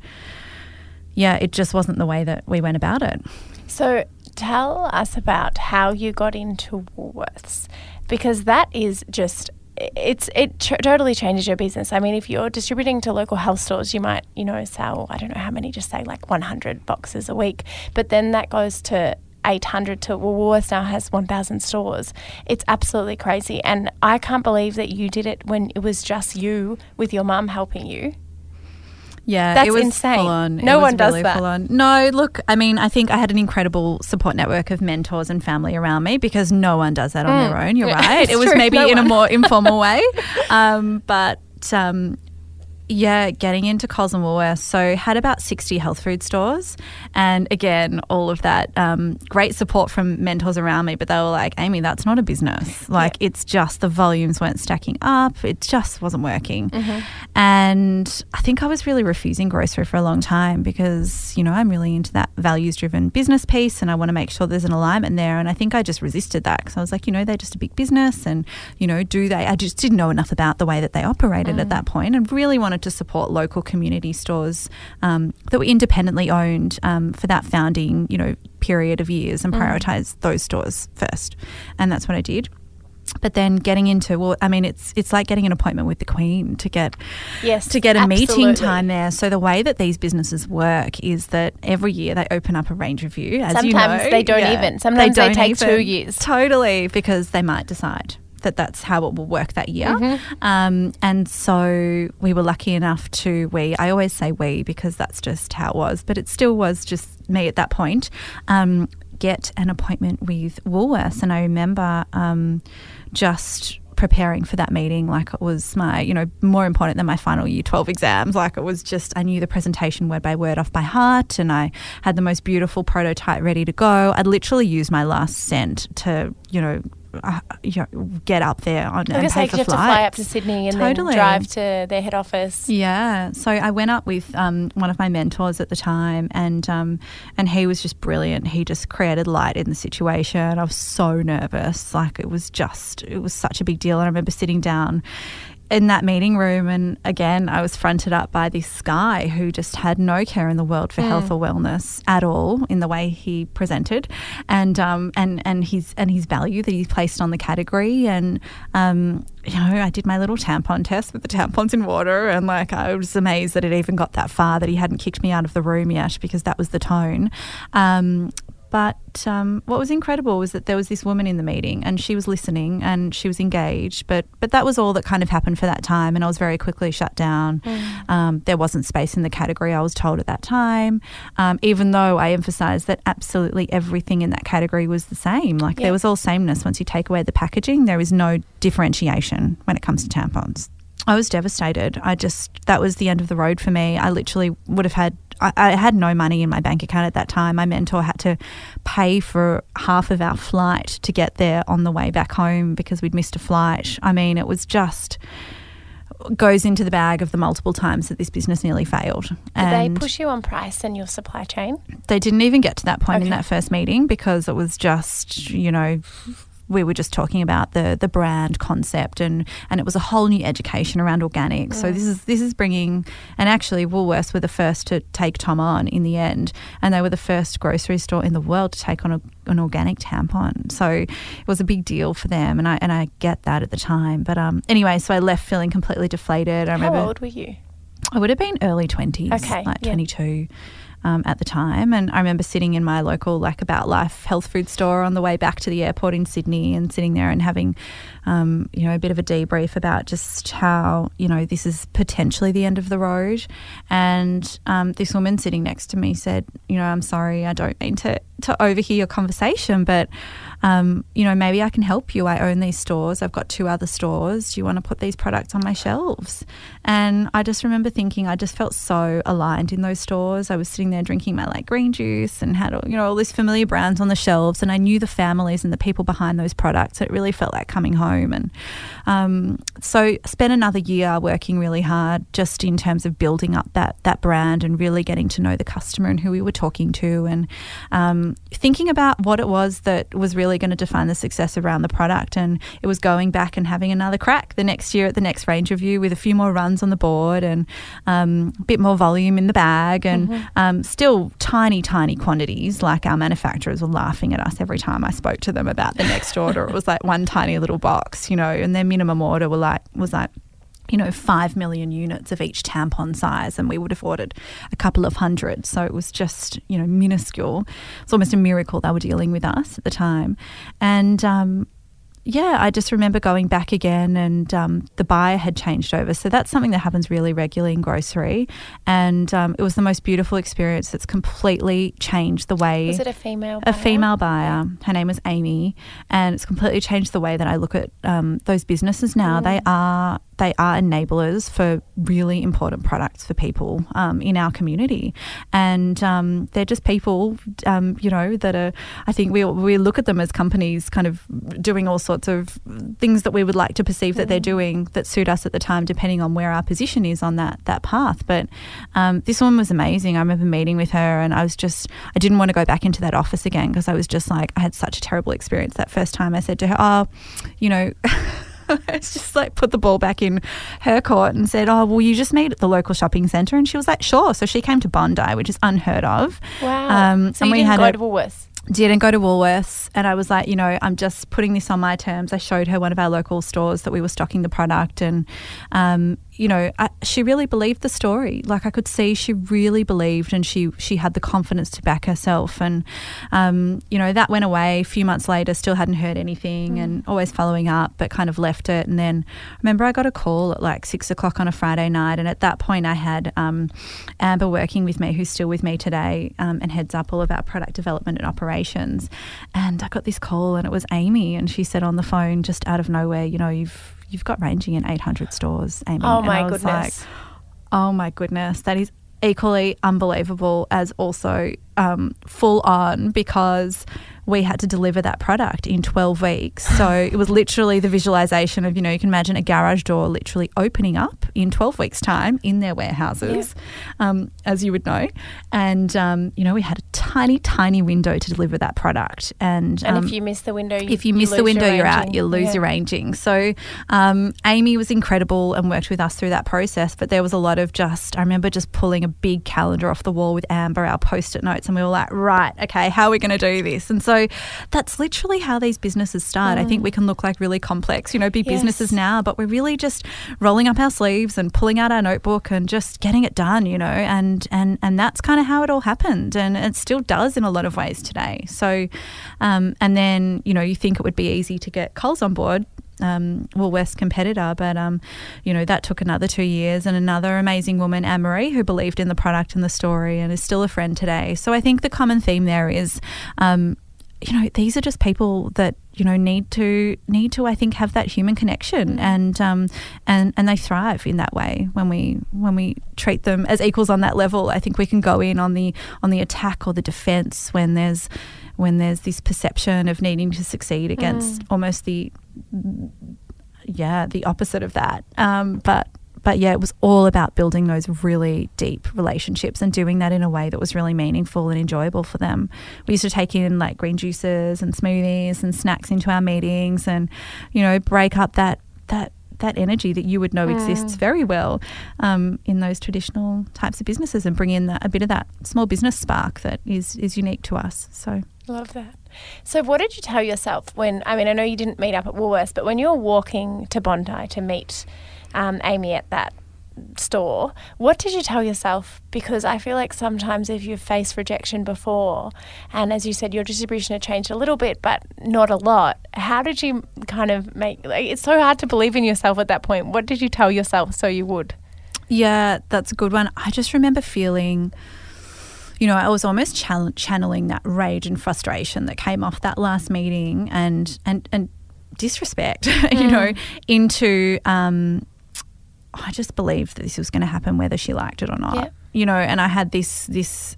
yeah, it just wasn't the way that we went about it. So tell us about how you got into Woolworths because that is just it's it tr- totally changes your business. I mean, if you're distributing to local health stores, you might you know sell I don't know how many, just say like 100 boxes a week, but then that goes to 800 to well, Woolworths now has 1,000 stores. It's absolutely crazy, and I can't believe that you did it when it was just you with your mum helping you. Yeah, That's it was insane. Full on. No one does really that. Full on. No, look, I mean, I think I had an incredible support network of mentors and family around me because no one does that on their own. You're Mm. Yeah, <laughs> right. It was true, maybe no in a more <laughs> informal way, um, but. Um, yeah, getting into and Woolworths. So had about 60 health food stores. And again, all of that um, great support from mentors around me. But they were like, Aimee, that's not a business. Like it's just the volumes weren't stacking up. It just wasn't working. And I think I was really refusing grocery for a long time because, you know, I'm really into that values driven business piece and I want to make sure there's an alignment there. And I think I just resisted that because I was like, you know, they're just a big business and, you know, do they, I just didn't know enough about the way that they operated at that point and really wanted to support local community stores um, that were independently owned um, for that founding, you know, period of years and prioritize those stores first. And that's what I did. but then getting into well, I mean, it's it's like getting an appointment with the Queen to get Yes. to get a meeting time there. So the way that these businesses work is that every year they open up a range review. As you Sometimes know. they don't even. Sometimes they take two years. Totally, because they might decide that that's how it will work that year. Mm-hmm. Um, and so we were lucky enough to we. I always say we because that's just how it was, but it still was just me at that point. Um, get an appointment with Woolworths, and I remember um, just preparing for that meeting like it was my you know more important than my final year 12 exams like it was just i knew the presentation word by word off by heart and i had the most beautiful prototype ready to go i'd literally used my last cent to you know uh, you know, get up there on I and guess pay for to fly up to. Sydney and Totally. then drive to their head office. Yeah, so I went up with um, one of my mentors at the time, and um, and he was just brilliant. He just created light in the situation. I was so nervous, like it was just it was such a big deal. And I remember sitting down in that meeting room, and again, I was fronted up by this guy who just had no care in the world for health or wellness at all in the way he presented, and um, and and his and his value that he placed on the category, and um, you know, I did my little tampon test with the tampons in water, and like I was amazed that it even got that far that he hadn't kicked me out of the room yet because that was the tone. Um, but um, what was incredible was that there was this woman in the meeting, and she was listening and she was engaged. But but that was all that kind of happened for that time, and I was very quickly shut down. Um, there wasn't space in the category I was told at that time, um, even though I emphasised that absolutely everything in that category was the same. Like Yeah. there was all sameness. Once you take away the packaging, there is no differentiation when it comes to tampons. I was devastated. I just that was the end of the road for me. I literally would have had I, I had no money in my bank account at that time. My mentor had to pay for half of our flight to get there on the way back home because we'd missed a flight. I mean, it was just goes into the bag of the multiple times that this business nearly failed. Did and they push you on price and your supply chain? they didn't even get to that point in that first meeting because it was just you know we were just talking about the the brand concept and and it was a whole new education around organic so this is this is bringing and actually Woolworths were the first to take Tom on in the end. And they were the first grocery store in the world to take on a, an organic tampon. So it was a big deal for them. And I and I get that at the time. But um anyway so I left feeling completely deflated. I How remember old were you? I would have been early 20s, Okay, like yeah. 22 um, at the time. And I remember sitting in my local, like, About Life health food store on the way back to the airport in Sydney and sitting there and having, um, you know, a bit of a debrief about just how, you know, this is potentially the end of the road. And um, this woman sitting next to me said, you know, I'm sorry, I don't mean to, to overhear your conversation, but, um, you know, maybe I can help you. I own these stores. I've got two other stores. Do you want to put these products on my shelves? And I just remember thinking, I just felt so aligned in those stores. I was sitting there drinking my like green juice and had, you know, all these familiar brands on the shelves. And I knew the families and the people behind those products. It really felt like coming home. And um, so spent another year working really hard just in terms of building up that, that brand and really getting to know the customer and who we were talking to and um, thinking about what it was that was really going to define the success around the product. And it was going back and having another crack the next year at the next range review with a few more runs on the board and um, a bit more volume in the bag and um, still tiny, tiny quantities. Like our manufacturers were laughing at us every time I spoke to them about the next order. It was like one tiny little box, you know, and their minimum order were like was like you know, 5 million units of each tampon size, and we would have ordered a couple of hundred. So it was just, you know, minuscule. It's almost a miracle they were dealing with us at the time. And, um, yeah, I just remember going back again, and um, the buyer had changed over. So that's something that happens really regularly in grocery, and um, it was the most beautiful experience. That's completely changed the way Was it a female? a buyer? female buyer. Her name was Amy, and it's completely changed the way that I look at um, those businesses now. They are they are enablers for really important products for people um, in our community, and um, they're just people, um, you know, that are. I think we we look at them as companies, kind of doing all sorts of things that we would like to perceive that they're doing that suit us at the time, depending on where our position is on that that path. But um, this one was amazing. I remember meeting with her, and I was just I didn't want to go back into that office again because I was just like I had such a terrible experience that first time. I said to her, "Oh, you know." <laughs> It's just like put the ball back in her court and said, "Oh, well, you just meet at the local shopping centre," and she was like, "Sure." So she came to Bondi, which is unheard of. Wow. Um, so and you we had go a- to Woolworths. Didn't go to Woolworths and I was like, you know, I'm just putting this on my terms. I showed her one of our local stores that we were stocking the product and um, you know, I, she really believed the story. Like I could see she really believed and she she had the confidence to back herself and um, you know, that went away a few months later, still hadn't heard anything and always following up, but kind of left it and then I remember I got a call at like six o'clock on a Friday night and at that point I had um, Amber working with me, who's still with me today um, and heads up all of our product development and operations. And I got this call, and it was Amy, and she said on the phone, just out of nowhere, you know, you've you've got ranging in 800 stores, Aimee. Oh my goodness. like, oh my goodness, that is equally unbelievable as also um, full on because we had to deliver that product in 12 weeks. So it was literally the visualization of, you know, you can imagine a garage door literally opening up in 12 weeks' time in their warehouses, um, as you would know. And, um, you know, we had a tiny, tiny window to deliver that product. And, And um, if you miss the window, you, if you miss the window, you're out. You lose Yeah. your ranging. So um, Amy was incredible and worked with us through that process. But there was a lot of just, I remember just pulling a big calendar off the wall with Amber, our post-it notes, and we were like, right, okay, how are we going to do this? And so that's literally how these businesses start. I think we can look like really complex, you know, big businesses now, but we're really just rolling up our sleeves and pulling out our notebook and just getting it done, you know, and and and that's kind of how it all happened, and it still does in a lot of ways today. So, um, and then you know, you think it would be easy to get Coles on board. Um, Woolworths competitor, but um, you know that took another two years, and another amazing woman, Anne Marie, who believed in the product and the story, and is still a friend today. So I think the common theme there is, um, you know, these are just people that you know need to need to I think have that human connection and um and and they thrive in that way when we when we treat them as equals on that level. I think we can go in on the on the attack or the defense when there's when there's this perception of needing to succeed against almost the yeah the opposite of that. Um, but but yeah, it was all about building those really deep relationships and doing that in a way that was really meaningful and enjoyable for them. We used to take in like green juices and smoothies and snacks into our meetings and, you know, break up that that that energy that you would know exists very well um, in those traditional types of businesses and bring in that, a bit of that small business spark that is is unique to us. So Love that. So, what did you tell yourself when? I mean, I know you didn't meet up at Woolworths, but when you were walking to Bondi to meet um, Amy at that store, what did you tell yourself? Because I feel like sometimes if you've faced rejection before, and as you said, your distribution had changed a little bit, but not a lot. How did you kind of make? Like, it's so hard to believe in yourself at that point. What did you tell yourself so you would? Yeah, that's a good one. I just remember feeling, you know, I was almost channel- channeling that rage and frustration that came off that last meeting and and and disrespect, <laughs> you know, into. Um, I just believed that this was going to happen whether she liked it or not. Yeah. You know, and I had this this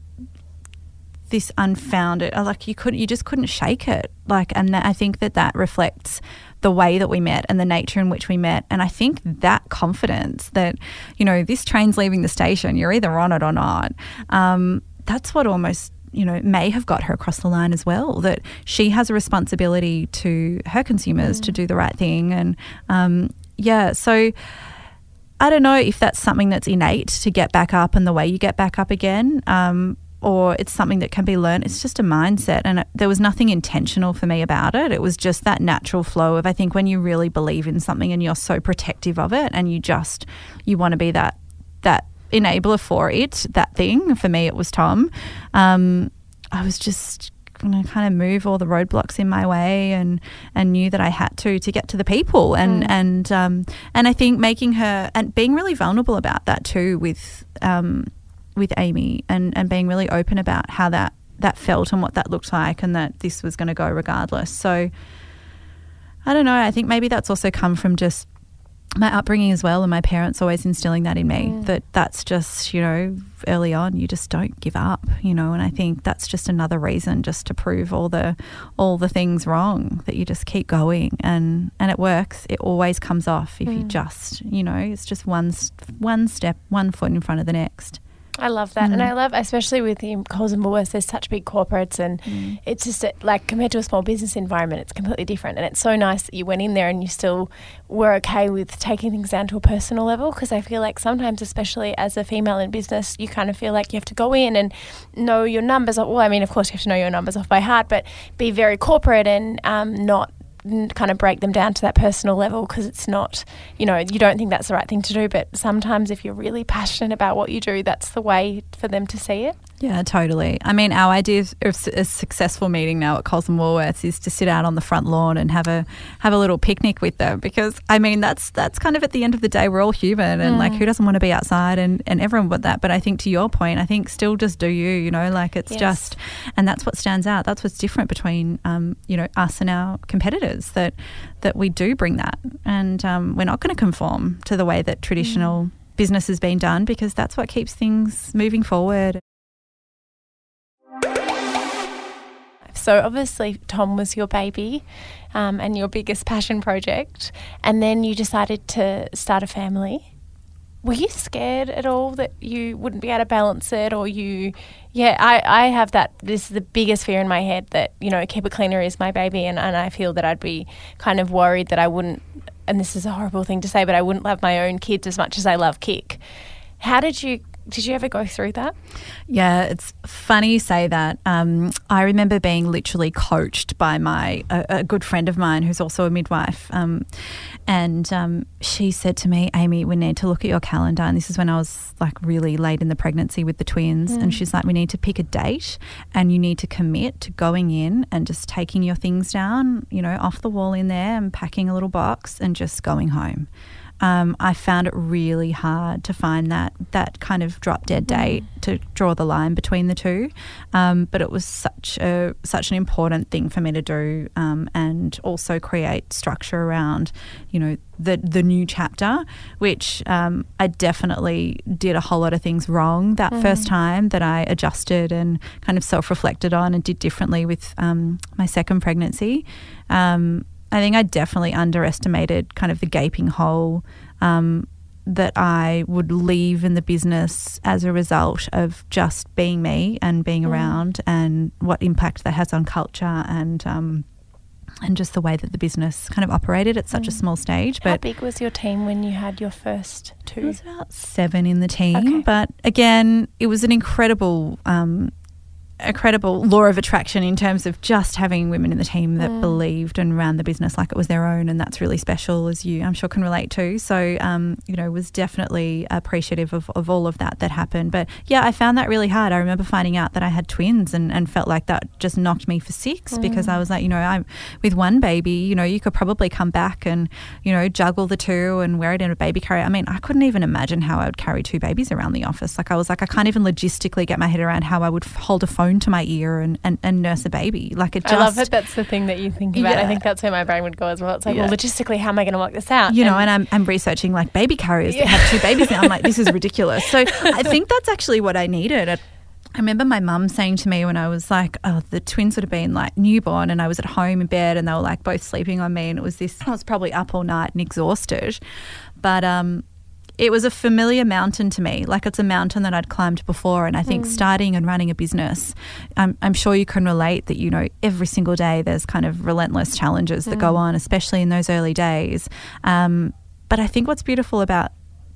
this unfounded like you couldn't you just couldn't shake it like and that, I think that that reflects the way that we met and the nature in which we met and I think that confidence that you know this train's leaving the station you're either on it or not um, that's what almost you know may have got her across the line as well that she has a responsibility to her consumers to do the right thing and um, yeah so I don't know if that's something that's innate to get back up and the way you get back up again, um, or it's something that can be learned. It's just a mindset, and it, there was nothing intentional for me about it. It was just that natural flow of I think when you really believe in something and you're so protective of it, and you just you want to be that that enabler for it, that thing. For me, it was Tom. Um, I was just going to kind of move all the roadblocks in my way and and knew that I had to to get to the people. And and um, and I think making her and being really vulnerable about that too with um, with Amy and and being really open about how that that felt and what that looked like and that this was going to go regardless. So I don't know I think maybe that's also come from just my upbringing as well and my parents always instilling that in me mm. that that's just you know early on you just don't give up you know and i think that's just another reason just to prove all the all the things wrong that you just keep going and and it works. It always comes off if you mm. just you know it's just one one step one foot in front of the next I love that, and I love, especially with the Coles and Woolworths. There's such big corporates, and it's just a, like compared to a small business environment, it's completely different. And it's so nice that you went in there and you still were okay with taking things down to a personal level. Because I feel like sometimes, especially as a female in business, you kind of feel like you have to go in and know your numbers. Well, I mean, of course, you have to know your numbers off by heart, but be very corporate and um, not kind of break them down to that personal level because it's not, you know, you don't think that's the right thing to do. But sometimes if you're really passionate about what you do, that's the way for them to see it. Yeah, totally. I mean, our idea of a successful meeting now at Coles and Woolworths is to sit out on the front lawn and have a have a little picnic with them because I mean that's that's kind of at the end of the day we're all human and like who doesn't want to be outside and and everyone would that. But I think to your point, I think still just do you, you know, like it's Yes. just and that's what stands out. That's what's different between um, you know us and our competitors that that we do bring that and um, we're not going to conform to the way that traditional business has been done because that's what keeps things moving forward. So obviously, Tom was your baby um, and your biggest passion project, and then you decided to start a family. Were you scared at all that you wouldn't be able to balance it, or you? Yeah, I, I have that. This is the biggest fear in my head that you know, keep it cleaner is my baby, and, and I feel that I'd be kind of worried that I wouldn't. And this is a horrible thing to say, but I wouldn't love my own kids as much as I love KIC. How did you? Did you ever go through that? Yeah, it's funny you say that. Um, I remember being literally coached by my a, a good friend of mine who's also a midwife, um, and um, she said to me, "Aimee, we need to look at your calendar." And this is when I was like really late in the pregnancy with the twins, and she's like, "We need to pick a date, and you need to commit to going in and just taking your things down, you know, off the wall in there, and packing a little box, and just going home." Um, I found it really hard to find that that kind of drop dead date to draw the line between the two. Um, but it was such a such an important thing for me to do, um, and also create structure around, you know, the the new chapter, which um, I definitely did a whole lot of things wrong that first time that I adjusted and kind of self reflected on and did differently with um, my second pregnancy. Um, I think I definitely underestimated kind of the gaping hole um, that I would leave in the business as a result of just being me and being around, and what impact that has on culture and um, and just the way that the business kind of operated at such a small stage. But How big was your team when you had your first two? it was about seven in the team, Okay. but again, it was an incredible, um, incredible law of attraction in terms of just having women in the team that Mm. believed and ran the business like it was their own, and that's really special, as you I'm sure can relate to. So, um, you know, was definitely appreciative of, of all of that that happened. But yeah, I found that really hard. I remember finding out that I had twins and, and felt like that just knocked me for six because Mm. I was like, you know, I'm with one baby, you know, you could probably come back and you know juggle the two and wear it in a baby carrier. I mean, I couldn't even imagine how I would carry two babies around the office. Like I was like, I can't even logistically get my head around how I would hold a phone to my ear and, and, and nurse a baby. Like it just, I love it. That's the thing that you think about. I think that's where my brain would go as well. It's like, Yeah. well, logistically, how am I going to work this out? you know, and I'm, I'm researching like baby carriers that have two babies now. I'm like, this is <laughs> ridiculous. So I think that's actually what I needed. I I remember my mum saying to me when I was like, oh, the twins would have been like newborn and I was at home in bed and they were like both sleeping on me and it was this, I was probably up all night and exhausted. But um, it was a familiar mountain to me. Like it's a mountain that I'd climbed before. And I think starting and running a business, I'm, I'm sure you can relate that, you know, every single day there's kind of relentless challenges that go on, especially in those early days. Um, but I think what's beautiful about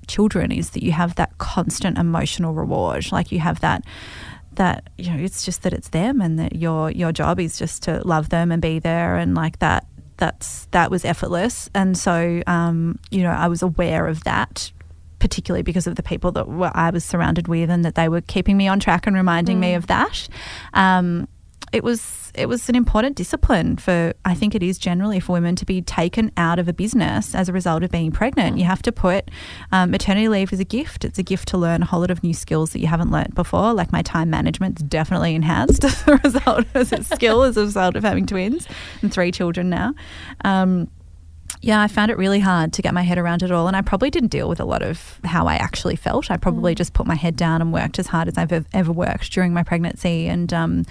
children is that you have that constant emotional reward. Like you have that that you know it's just that it's them and that your your job is just to love them and be there and like that that's that was effortless and so um, you know I was aware of that particularly because of the people that were, I was surrounded with and that they were keeping me on track and reminding me of that um, it was it was an important discipline for I think it is generally for women to be taken out of a business as a result of being pregnant. You have to put um, maternity leave as a gift. It's a gift to learn a whole lot of new skills that you haven't learnt before. Like my time management's definitely enhanced <laughs> as a result as a skill as a result of having twins and three children now. Um, yeah, I found it really hard to get my head around it all. And I probably didn't deal with a lot of how I actually felt. I probably just put my head down and worked as hard as I've ever worked during my pregnancy. And, um,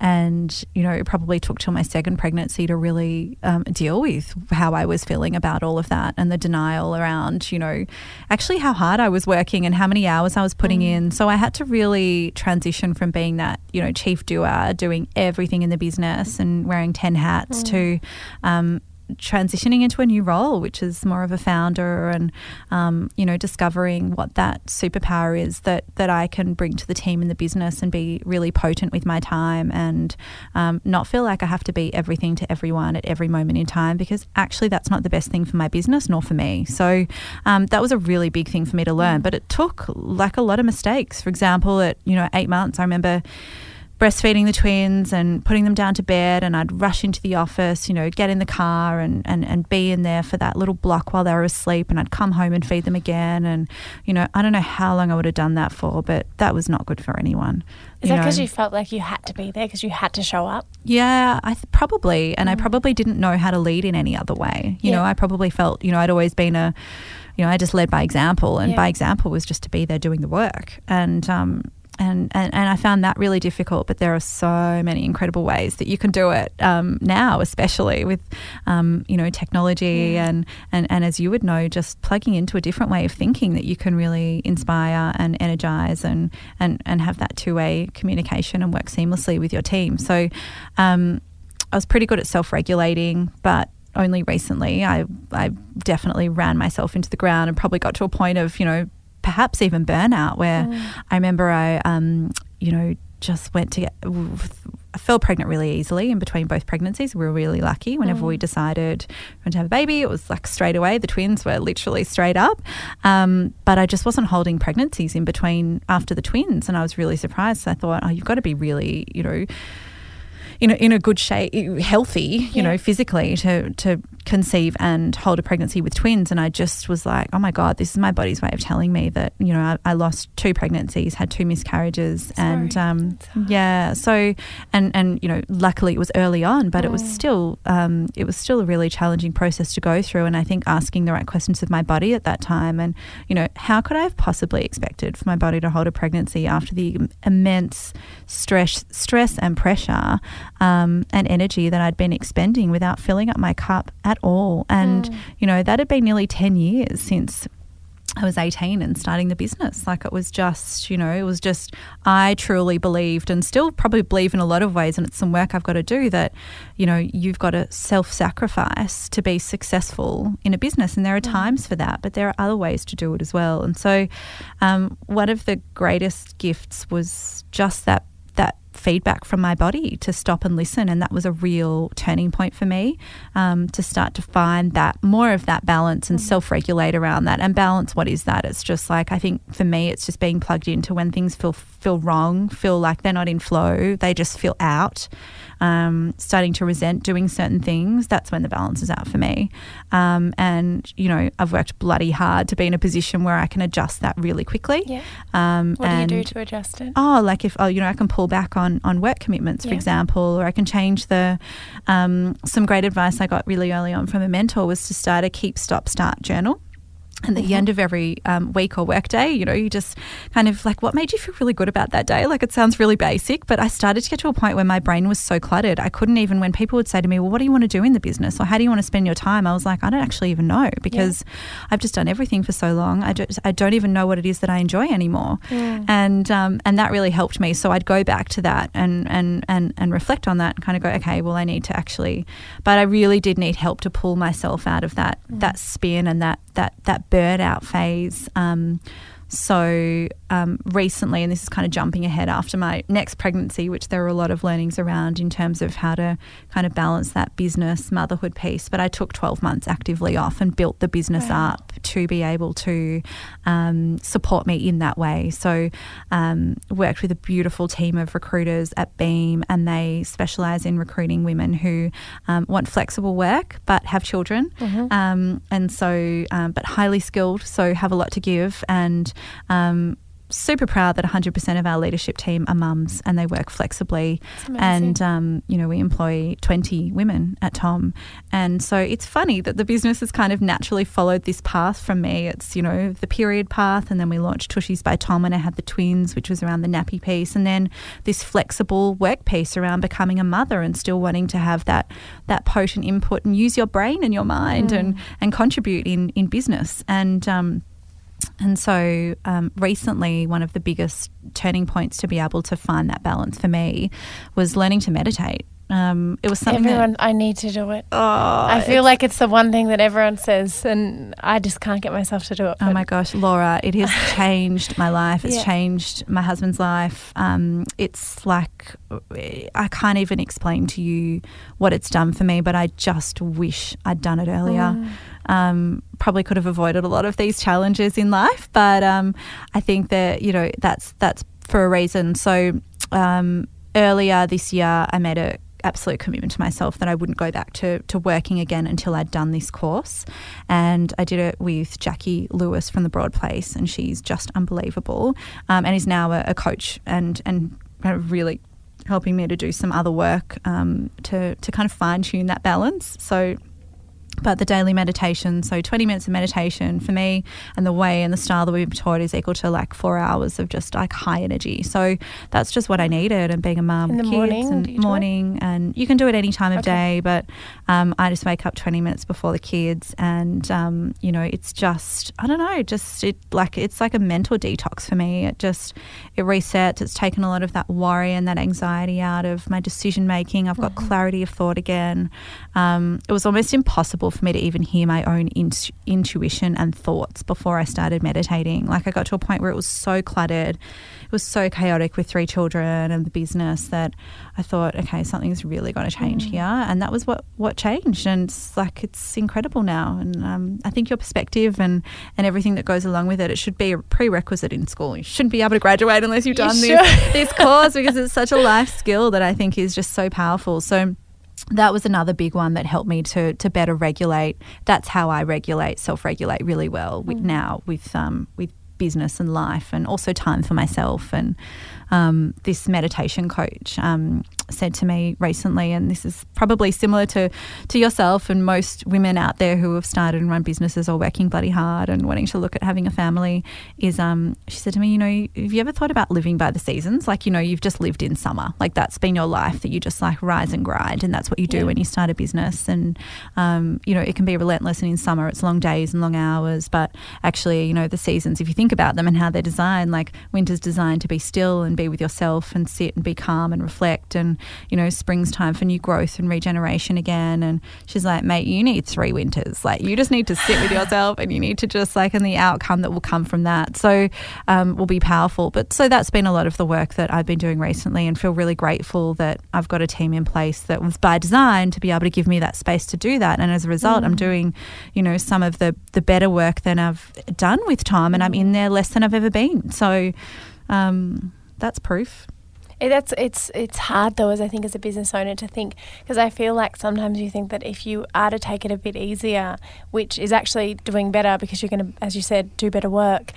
and you know, it probably took till my second pregnancy to really um, deal with how I was feeling about all of that and the denial around, you know, actually how hard I was working and how many hours I was putting in. So I had to really transition from being that, you know, chief doer, doing everything in the business and wearing 10 hats to, um, transitioning into a new role, which is more of a founder, and um, you know, discovering what that superpower is that that I can bring to the team in the business and be really potent with my time, and um, not feel like I have to be everything to everyone at every moment in time, because actually that's not the best thing for my business nor for me. So um, that was a really big thing for me to learn, but it took like a lot of mistakes. For example, at you know eight months, I remember breastfeeding the twins and putting them down to bed and I'd rush into the office, you know, get in the car and, and, and be in there for that little block while they were asleep and I'd come home and feed them again and, you know, I don't know how long I would have done that for, but that was not good for anyone. Is that because you felt like you had to be there because you had to show up? Yeah, I th- probably, and I probably didn't know how to lead in any other way. You know, I probably felt, you know, I'd always been a, you know, I just led by example, and Yeah. by example was just to be there doing the work, and um, and and and I found that really difficult. But there are so many incredible ways that you can do it um, now, especially with, um, you know, technology and and and as you would know, just plugging into a different way of thinking that you can really inspire and energize and and and have that two way communication and work seamlessly with your team. So. Um, I was pretty good at self regulating, but only recently I, I definitely ran myself into the ground and probably got to a point of, you know, perhaps even burnout where I remember I, um, you know, just went to get, I fell pregnant really easily in between both pregnancies. We were really lucky. Whenever we decided we to have a baby, it was like straight away. The twins were literally straight up. Um, but I just wasn't holding pregnancies in between after the twins. And I was really surprised. I thought, oh, you've got to be really, you know, in a, in a good shape, healthy, you Yeah. know, physically to to conceive and hold a pregnancy with twins. And I just was like, oh my god, this is my body's way of telling me that you know I, I lost two pregnancies, had two miscarriages, and um, yeah, so and and you know, luckily it was early on, but it Mm. was still um, it was still a really challenging process to go through. And I think asking the right questions of my body at that time, and you know, how could I have possibly expected for my body to hold a pregnancy after the immense stress, stress and pressure um, and energy that I'd been expending without filling up my cup at all. And, you know, that had been nearly 10 years since I was 18 and starting the business. Like it was just, you know, it was just, I truly believed and still probably believe in a lot of ways, and it's some work I've got to do that, you know, you've got to self sacrifice to be successful in a business. And there are times for that, but there are other ways to do it as well. And so, um, one of the greatest gifts was just that feedback from my body to stop and listen and that was a real turning point for me um, to start to find that more of that balance and self-regulate around that. And balance what is that? It's just like i think for me it's just being plugged into when things feel feel wrong feel like they're not in flow they just feel out um, starting to resent doing certain things that's when the balance is out for me um, and you know i've worked bloody hard to be in a position where i can adjust that really quickly Yeah. um, What do you do to adjust it? oh, like if oh, you know, I can pull back on on work commitments, for Yeah. example, or I can change the. Um, some great advice I got really early on from a mentor was to start a keep, stop, start journal. And at the end of every um, week or work day, you know, you just kind of like, what made you feel really good about that day? Like, it sounds really basic, but I started to get to a point where my brain was so cluttered. I couldn't even, when people would say to me, well, what do you want to do in the business? Or how do you want to spend your time? I was like, I don't actually even know because I've just done everything for so long. I, just, I don't even know what it is that I enjoy anymore. And, um, and that really helped me. So I'd go back to that and, and, and, and reflect on that and kind of go, okay, well, I need to actually, but I really did need help to pull myself out of that, that spin and that, that, that burnout phase. Um, so um, recently, and this is kind of jumping ahead after my next pregnancy, which there were a lot of learnings around in terms of how to kind of balance that business motherhood piece. But I took 12 months actively off and built the business Wow. up to be able to um, support me in that way. So um, worked with a beautiful team of recruiters at Beam, and they specialise in recruiting women who um, want flexible work but have children, um, and so um, but highly skilled, so have a lot to give and um, super proud that 100% of our leadership team are mums and they work flexibly. And, um, you know, we employ 20 women at Tom. And so it's funny that the business has kind of naturally followed this path from me. It's, you know, the period path. And then we launched Tushies by Tom and I had the twins, which was around the nappy piece. And then this flexible work piece around becoming a mother and still wanting to have that, that potent input and use your brain and your mind and, and contribute in, in business. And, um, and so um, recently, one of the biggest turning points to be able to find that balance for me was learning to meditate. Um, it was something Everyone, that I need to do it. oh, I feel like it's the one thing that everyone says, and I just can't get myself to do it. Oh my gosh, Laura, it has <laughs> changed my life. It's Yeah. changed my husband's life. Um, it's like, I can't even explain to you what it's done for me, but I just wish I'd done it earlier. Mm. Um, probably could have avoided a lot of these challenges in life, but um, I think that, you know, that's, that's for a reason. So um, earlier this year, I made a absolute commitment to myself that I wouldn't go back to, to working again until I'd done this course. And I did it with Jacqui Lewis from the Broad Place, and she's just unbelievable um, and is now a, a coach and, and really helping me to do some other work um, to, to kind of fine tune that balance. So but the daily meditation, so 20 minutes of meditation for me and the way and the style that we've taught is equal to like four hours of just like high energy. So that's just what I needed. And being a mum, In the kids morning, and do you it? morning, and you can do it any time of Okay. day, but um, I just wake up 20 minutes before the kids. And, um, you know, it's just, I don't know, just it like, it's like a mental detox for me. It just, it resets. It's taken a lot of that worry and that anxiety out of my decision making. I've got Mm-hmm. clarity of thought again. Um, it was almost impossible for me to even hear my own int- intuition and thoughts before I started meditating. Like I got to a point where it was so cluttered, it was so chaotic with three children and the business that I thought, okay, something's really going to change Mm. here, and that was what what changed. And it's like it's incredible now. And um, I think your perspective and and everything that goes along with it, it should be a prerequisite in school. You shouldn't be able to graduate unless you've done should. this this course because it's such a life skill that I think is just so powerful. So that was another big one that helped me to to better regulate. That's how I regulate, self regulate really well with now with um with business and life, and also time for myself. And um, this meditation coach um, said to me recently, and this is probably similar to to yourself and most women out there who have started and run businesses or working bloody hard and wanting to look at having a family. Is um, she said to me, you know, have you ever thought about living by the seasons? Like you know, you've just lived in summer, like that's been your life that you just like rise and grind, and that's what you do Yeah. when you start a business. And um, you know, it can be relentless, and in summer it's long days and long hours. But actually, you know, the seasons, if you think about them and how they're designed, like winter's designed to be still and be with yourself and sit and be calm and reflect. And you know, spring's time for new growth and regeneration again. And she's like, mate, you need three winters. Like you just need to sit with yourself, and you need to just like, and the outcome that will come from that. So um, will be powerful. But so that's been a lot of the work that I've been doing recently, and feel really grateful that I've got a team in place that was by design to be able to give me that space to do that. And as a result, I'm doing, you know, some of the the better work than I've done with time, and I'm in there less than I've ever been. So um, that's proof. It, that's it's it's hard though, as I think as a business owner to think because I feel like sometimes you think that if you are to take it a bit easier, which is actually doing better because you're going to, as you said, do better work,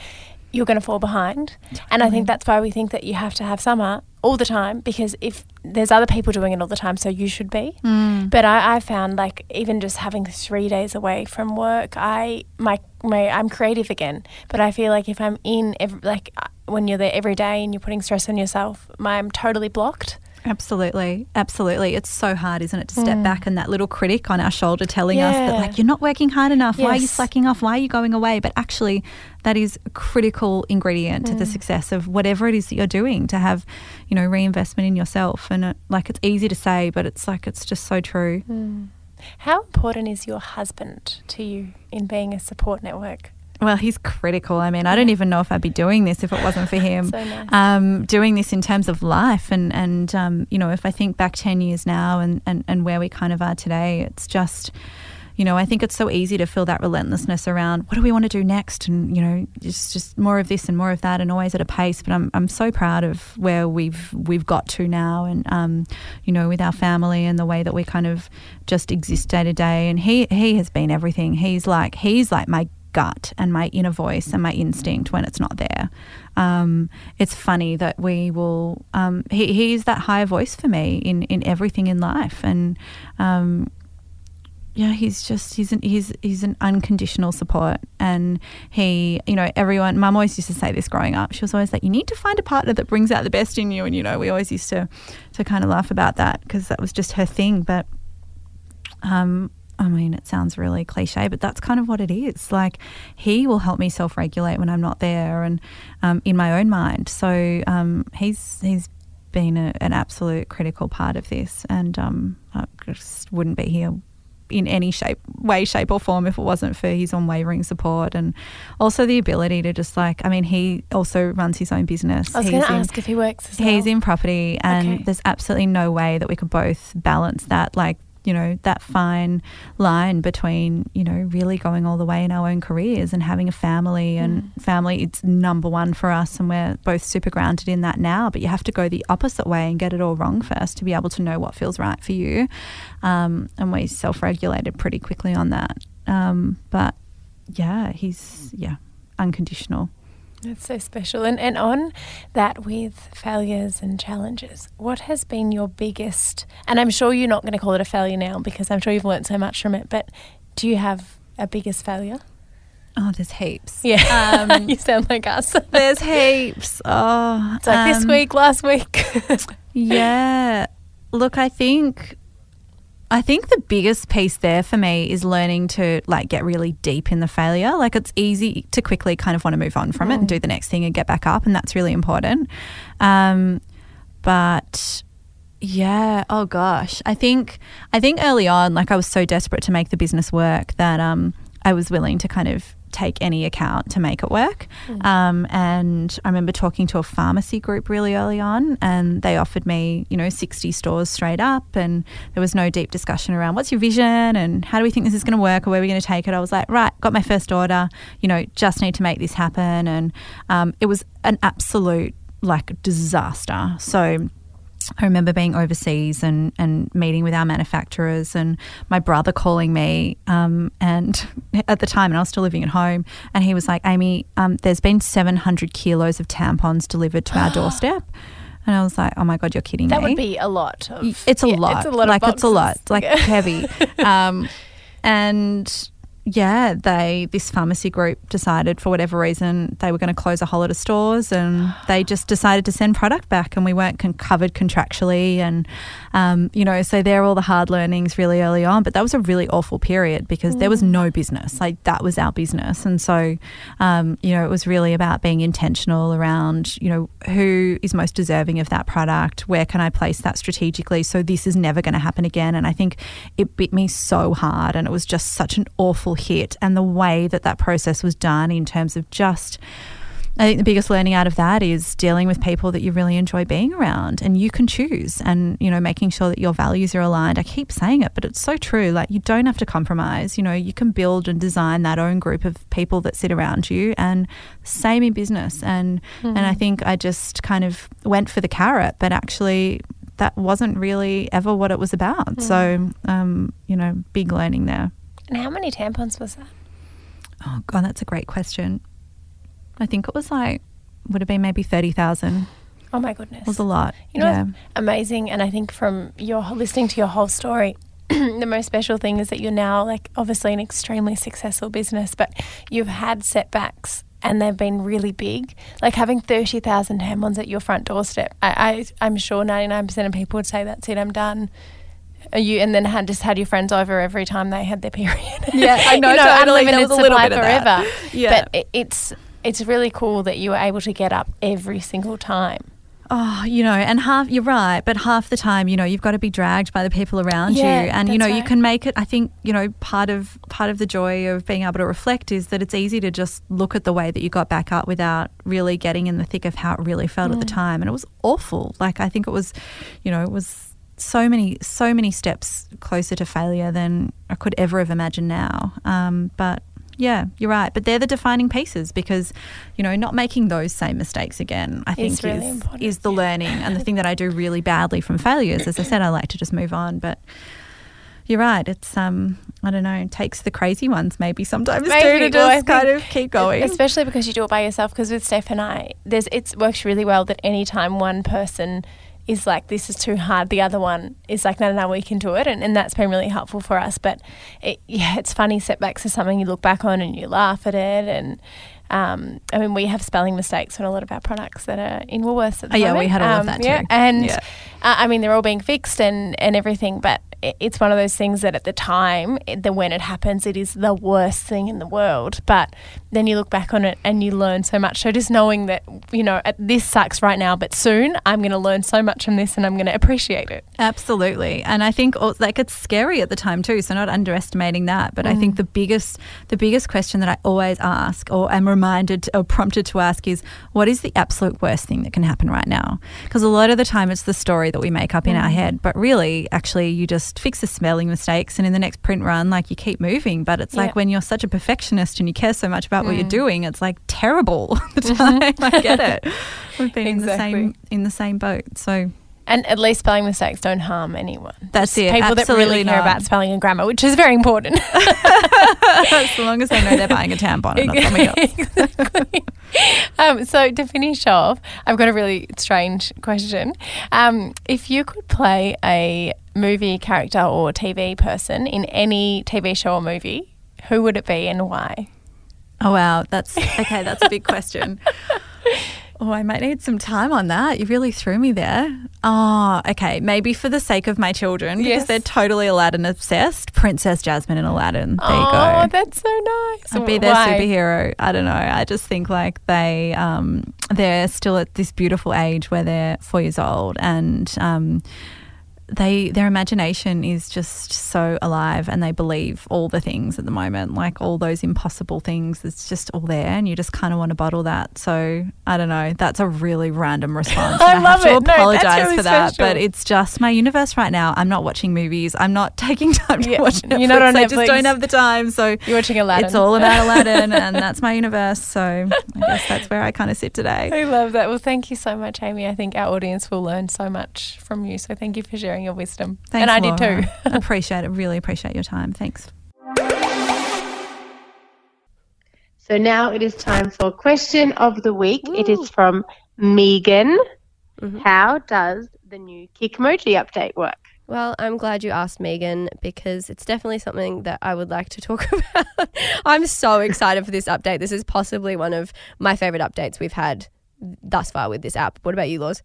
you're going to fall behind. And I think that's why we think that you have to have summer all the time because if there's other people doing it all the time, so you should be. But I, I found like even just having three days away from work, I my my I'm creative again. But I feel like if I'm in every, like uh, when you're there every day and you're putting stress on yourself, my, I'm totally blocked. Absolutely, absolutely. It's so hard, isn't it, to step back and that little critic on our shoulder telling us that, Mm. Like, you're not working hard enough. Why are you slacking off? Why are you going away? But actually, that is a critical ingredient to the Mm. success of whatever it is that you're doing to have, you know, reinvestment in yourself. And it, like, it's easy to say, but it's like, it's just so true. How important is your husband to you in being a support network? Well, he's critical. I mean, I don't even know if I'd be doing this if it wasn't for him. <laughs> So nice. um, doing this in terms of life, and and um, you know, if I think back ten years now and, and and where we kind of are today, it's just. You know, I think it's so easy to feel that relentlessness around what do we want to do next, and you know, just just more of this and more of that, and always at a pace. But I'm I'm so proud of where we've we've got to now, and um, you know, with our family and the way that we kind of just exist day to day. And he he has been everything. He's like he's like my gut and my inner voice and my instinct when it's not there. Um, it's funny that we will. Um, he, he's that higher voice for me in in everything in life, and um, yeah, he's just he's an he's he's an unconditional support, and he you know everyone. Mum always used to say this growing up. She was always like, you need to find a partner that brings out the best in you, and you know we always used to to kind of laugh about that because that was just her thing. But um, I mean, it sounds really cliche, but that's kind of what it is. Like, he will help me self regulate when I'm not there and um, in my own mind. So um, he's he's been a, an absolute critical part of this, and um, I just wouldn't be here in any shape, way, shape, or form if it wasn't for his unwavering support and also the ability to just like. I mean, he also runs his own business. I was He's going to ask if he works as well. He's in property, and Okay. there's absolutely no way that we could both balance that. Like, you know, that fine line between, you know, really going all the way in our own careers and having a family. And Mm. family, it's number one for us, and we're both super grounded in that now. But you have to go the opposite way and get it all wrong first to be able to know what feels right for you. Um, and we self regulated pretty quickly on that. Um, but yeah, he's, yeah, unconditional. That's so special. And, and on that with failures and challenges, what has been your biggest, and I'm sure you're not going to call it a failure now because I'm sure you've learned so much from it, but do you have a biggest failure? Oh, there's heaps. Yeah. Um, <laughs> you sound like us. There's heaps. <laughs> Oh, it's like this um, week, last week. <laughs> Yeah. Look, I think I think the biggest piece there for me is learning to like get really deep in the failure. Like it's easy to quickly kind of want to move on from it and do the next thing and get back up, and that's really important. Um, but yeah, oh gosh, I think I think early on, like I was so desperate to make the business work that um, I was willing to kind of take any account to make it work. Um, and I remember talking to a pharmacy group really early on, and they offered me, you know, 60 stores straight up, and there was no deep discussion around what's your vision and how do we think this is going to work or where we're we going to take it. I was like, right, got my first order, you know, just need to make this happen, and um, it was an absolute like disaster. So I remember being overseas and, and meeting with our manufacturers, and my brother calling me. Um, and <laughs> at the time, and I was still living at home, and he was like, Aimee, um, there's been 700 kilos of tampons delivered to our <gasps> doorstep. And I was like, oh my God, you're kidding that me. That would be a lot. Of, It's a yeah, lot. It's a lot. Like it's a lot. Like Yeah. <laughs> heavy. Um, and yeah, they this pharmacy group decided for whatever reason they were going to close a whole lot of stores, and they just decided to send product back, and we weren't con- covered contractually, and um, you know, so there are all the hard learnings really early on. But that was a really awful period because there was no business. Like that was our business, and so um, you know, it was really about being intentional around you know who is most deserving of that product, where can I place that strategically, so this is never going to happen again. And I think it bit me so hard, and it was just such an awful hit, and the way that that process was done in terms of just. I think the biggest learning out of that is dealing with people that you really enjoy being around and you can choose and, you know, making sure that your values are aligned. I keep saying it, but it's so true. Like, you don't have to compromise. You know, you can build and design that own group of people that sit around you and same in business. And, and I think I just kind of went for the carrot, but actually that wasn't really ever what it was about. So, um, you know, big learning there. And how many tampons was that? Oh, God, that's a great question. I think it was like, would have been maybe 30,000. Oh my goodness. It was a lot. You know, yeah. what's amazing, and I think from your listening to your whole story, <clears throat> the most special thing is that you're now like obviously an extremely successful business, but you've had setbacks and they've been really big. Like having thirty thousand tampons at your front doorstep. I, I I'm sure ninety nine percent of people would say that's it. I'm done. Are you and then had just had your friends over every time they had their <laughs> period. Yeah, I know, you totally. There unlimited was a little supply bit of that. forever. <laughs> Yeah. but it, it's it's really cool that you were able to get up every single time. Oh, you know, and half, you're right, but half the time, you know, you've got to be dragged by the people around Yeah, you. And, you know, that's you can make it, I think, you know, part of, part of the joy of being able to reflect is that it's easy to just look at the way that you got back up without really getting in the thick of how it really felt at the time. And it was awful. Like, I think it was, you know, it was so many, so many steps closer to failure than I could ever have imagined now. Um, but yeah, you're right. But they're the defining pieces because, you know, not making those same mistakes again, I think really is, important, is the learning. And the thing that I do really badly from failures, as I said, I like to just move on. But you're right. It's um, I don't know, takes the crazy ones maybe sometimes too Maybe. to Well, just kind of keep <laughs> going. Especially because you do it by yourself. Because with Steph and I, there's it works really well that anytime one person is like, this is too hard, the other one is like, no, no, no, we can do it. And, and that's been really helpful for us. But it, <laughs> yeah, it's funny. Setbacks are something you look back on and you laugh at it. And um, I mean, we have spelling mistakes on a lot of our products that are in Woolworths at the Oh, yeah, we had all of Um, that Yeah, too. and Yeah. uh, I mean, they're all being fixed and, and everything, but it's one of those things that at the time, that when it happens, it is the worst thing in the world. But then you look back on it and you learn so much. So just knowing that, you know, at- this sucks right now, but soon I'm going to learn so much from this and I'm going to appreciate it. Absolutely, and I think like it's scary at the time too. So not underestimating that, but I think mm. the biggest the biggest question that I always ask, or am reminded or prompted to ask, is what is the absolute worst thing that can happen right now? Because a lot of the time it's the story that we make up in our mm. head, but really, actually, you just fix the spelling mistakes, and in the next print run, like you keep moving. But it's Yeah. like when you're such a perfectionist and you care so much about what you're doing, it's like terrible <laughs> all the <laughs> time. I get it. We've been in the same in the same boat, so. And at least spelling mistakes don't harm anyone. That's Just it, People that really absolutely care about spelling and grammar, which is very important. <laughs> as long as they know they're buying a tampon and not something else. exactly. Um, so to finish off, I've got a really strange question. Um, if you could play a movie character or TV person in any TV show or movie, who would it be and why? Oh wow, that's <laughs> okay. That's a big question. Oh, I might need some time on that. You really threw me there. Oh, okay. Maybe for the sake of my children, because Yes. they're totally Aladdin obsessed. Princess Jasmine and Aladdin. There you oh, go. that's so nice. I'd be their Why? superhero. I don't know. I just think like they um, they're still at this beautiful age where they're four years old and um, they their imagination is just so alive and they believe all the things at the moment, like all those impossible things. It's just all there, and you just kind of want to bottle that. So I don't know. That's a really random response. <laughs> I and love have to it. No, apologize really for that, special. but it's just my universe right now. I'm not watching movies. I'm not <laughs> taking time to Yeah, watch Netflix. you're not on I just don't have the time. So You're watching Aladdin. it's all about <laughs> Aladdin, and that's my universe. So I guess that's where I kind of sit today. I love that. Well, thank you so much, Aimee. I think our audience will learn so much from you. So thank you for sharing your wisdom. Thanks, and I Laura. did too. <laughs> appreciate it. Really appreciate your time. Thanks. So now it is time for question of the week. It is from Megan. Mhm. How does the new Kikmoji update work? Well, I'm glad you asked Megan because it's definitely something that I would like to talk <laughs> about. I'm so excited for this update. This is possibly one of my favorite updates we've had thus far with this app. What about you, Laws?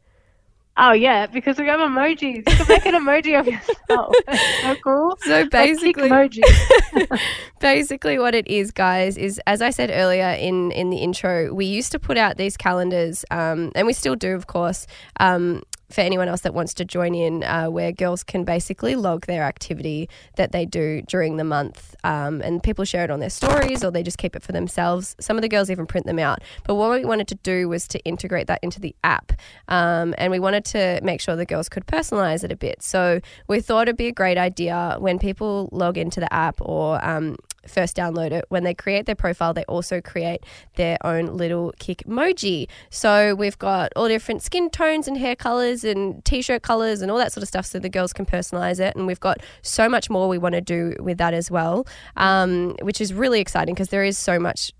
Oh yeah, because we have emojis. You can make an emoji of yourself. <laughs> That's so cool. So basically, <laughs> basically what it is guys is as i said earlier in in the intro we used to put out these calendars um, and we still do of course um, for anyone else that wants to join in, uh, where girls can basically log their activity that they do during the month. Um, and people share it on their stories or they just keep it for themselves. Some of the girls even print them out. But what we wanted to do was to integrate that into the app. Um, and we wanted to make sure the girls could personalize it a bit. So we thought it'd be a great idea when people log into the app or um, first download it, when they create their profile, they also create their own little KIC emoji. So we've got all different skin tones and hair colors and t-shirt colors and all that sort of stuff so the girls can personalize it. And we've got so much more we want to do with that as well, um, which is really exciting because there is so much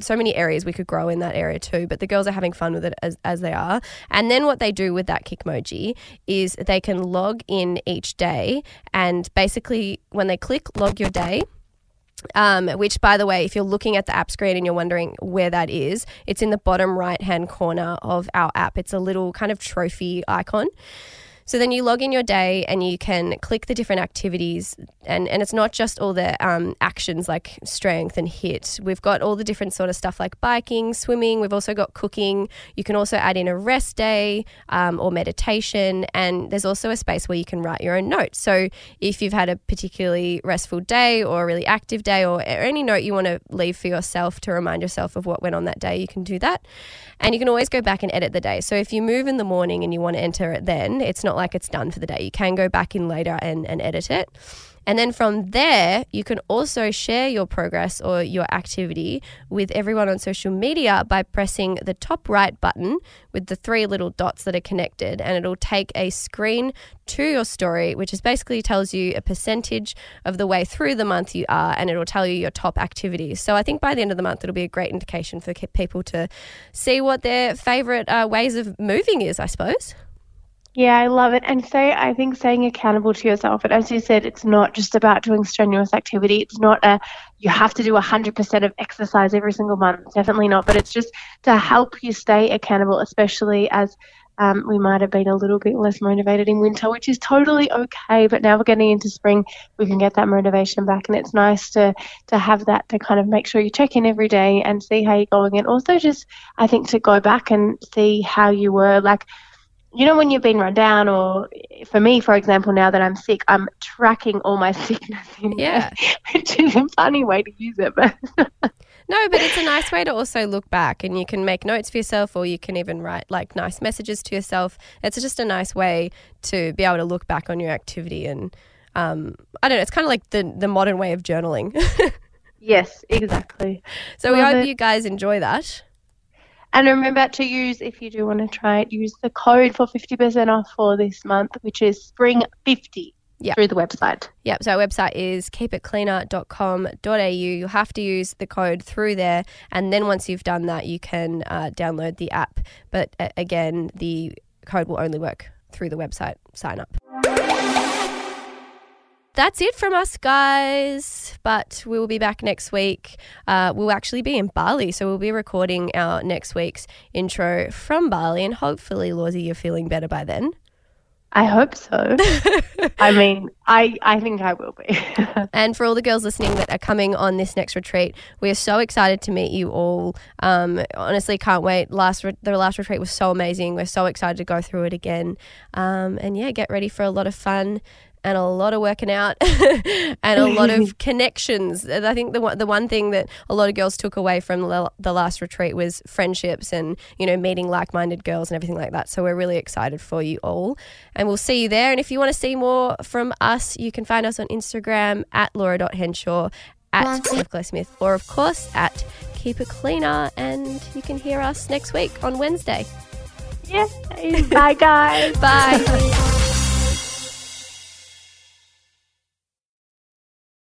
so many areas we could grow in that area too, but the girls are having fun with it as, as they are. And then what they do with that Kikmoji is they can log in each day and basically when they click log your day, um, which, by the way, if you're looking at the app screen and you're wondering where that is, it's in the bottom right hand corner of our app. It's a little kind of trophy icon. So then you log in your day and you can click the different activities, and, and it's not just all the um, actions like strength and HIIT. We've got all the different sort of stuff like biking, swimming. We've also got cooking. You can also add in a rest day um, or meditation, and there's also a space where you can write your own notes. So if you've had a particularly restful day or a really active day, or, or any note you want to leave for yourself to remind yourself of what went on that day, you can do that. And you can always go back and edit the day. So if you move in the morning and you want to enter it then, it's not like it's done for the day. You can go back in later and, and edit it. And then from there, you can also share your progress or your activity with everyone on social media by pressing the top right button with the three little dots that are connected. And it'll take a screen to your story, which is basically tells you a percentage of the way through the month you are, and it'll tell you your top activities. So I think by the end of the month, it'll be a great indication for people to see what their favorite uh, ways of moving is, I suppose. Yeah, I love it. And say, I think staying accountable to yourself. And as you said, it's not just about doing strenuous activity. It's not a, you have to do 100% of exercise every single month. Definitely not. But it's just to help you stay accountable, especially as um, we might have been a little bit less motivated in winter, which is totally okay. But now we're getting into spring, we can get that motivation back. And it's nice to, to have that to kind of make sure you check in every day and see how you're going. And also just, I think, to go back and see how you were. Like, you know when you've been run down or for me for example now that i'm sick i'm tracking all my <laughs> sickness in Yeah. there, <laughs> which is a funny way to use it but <laughs> No, but it's a nice way to also look back and you can make notes for yourself or you can even write like nice messages to yourself. It's just a nice way to be able to look back on your activity and um, I don't know, it's kind of like the, the modern way of journaling. yes exactly so we hope it. you guys enjoy that. And remember to use if you do want to try it use the code for 50% off for this month which is spring 50 Yeah. through the website Yep, so our website is keepitcleaner.com.au. You'll have to use the code through there, and then once you've done that, you can uh, download the app. But uh, again, the code will only work through the website sign up. That's it from us, guys. But we will be back next week. Uh, we'll actually be in Bali, so we'll be recording our next week's intro from Bali, and hopefully, Lawsy, you're feeling better by then. i hope so <laughs> i mean i i think i will be <laughs> And for all the girls listening that are coming on this next retreat, we are so excited to meet you all. Um, honestly, can't wait. Last re- the last retreat was so amazing. We're so excited to go through it again. Um, and yeah, get ready for a lot of fun and a lot of working out <laughs> and a lot of <laughs> connections. I think the one, the one thing that a lot of girls took away from the, last retreat was friendships and you know meeting like-minded girls and everything like that. So we're really excited for you all, and we'll see you there. And if you want to see more from us, you can find us on Instagram at laura.henshaw at Claire Smith, or of course at Keep It Cleaner. And you can hear us next week on Wednesday. yes bye guys <laughs> Bye.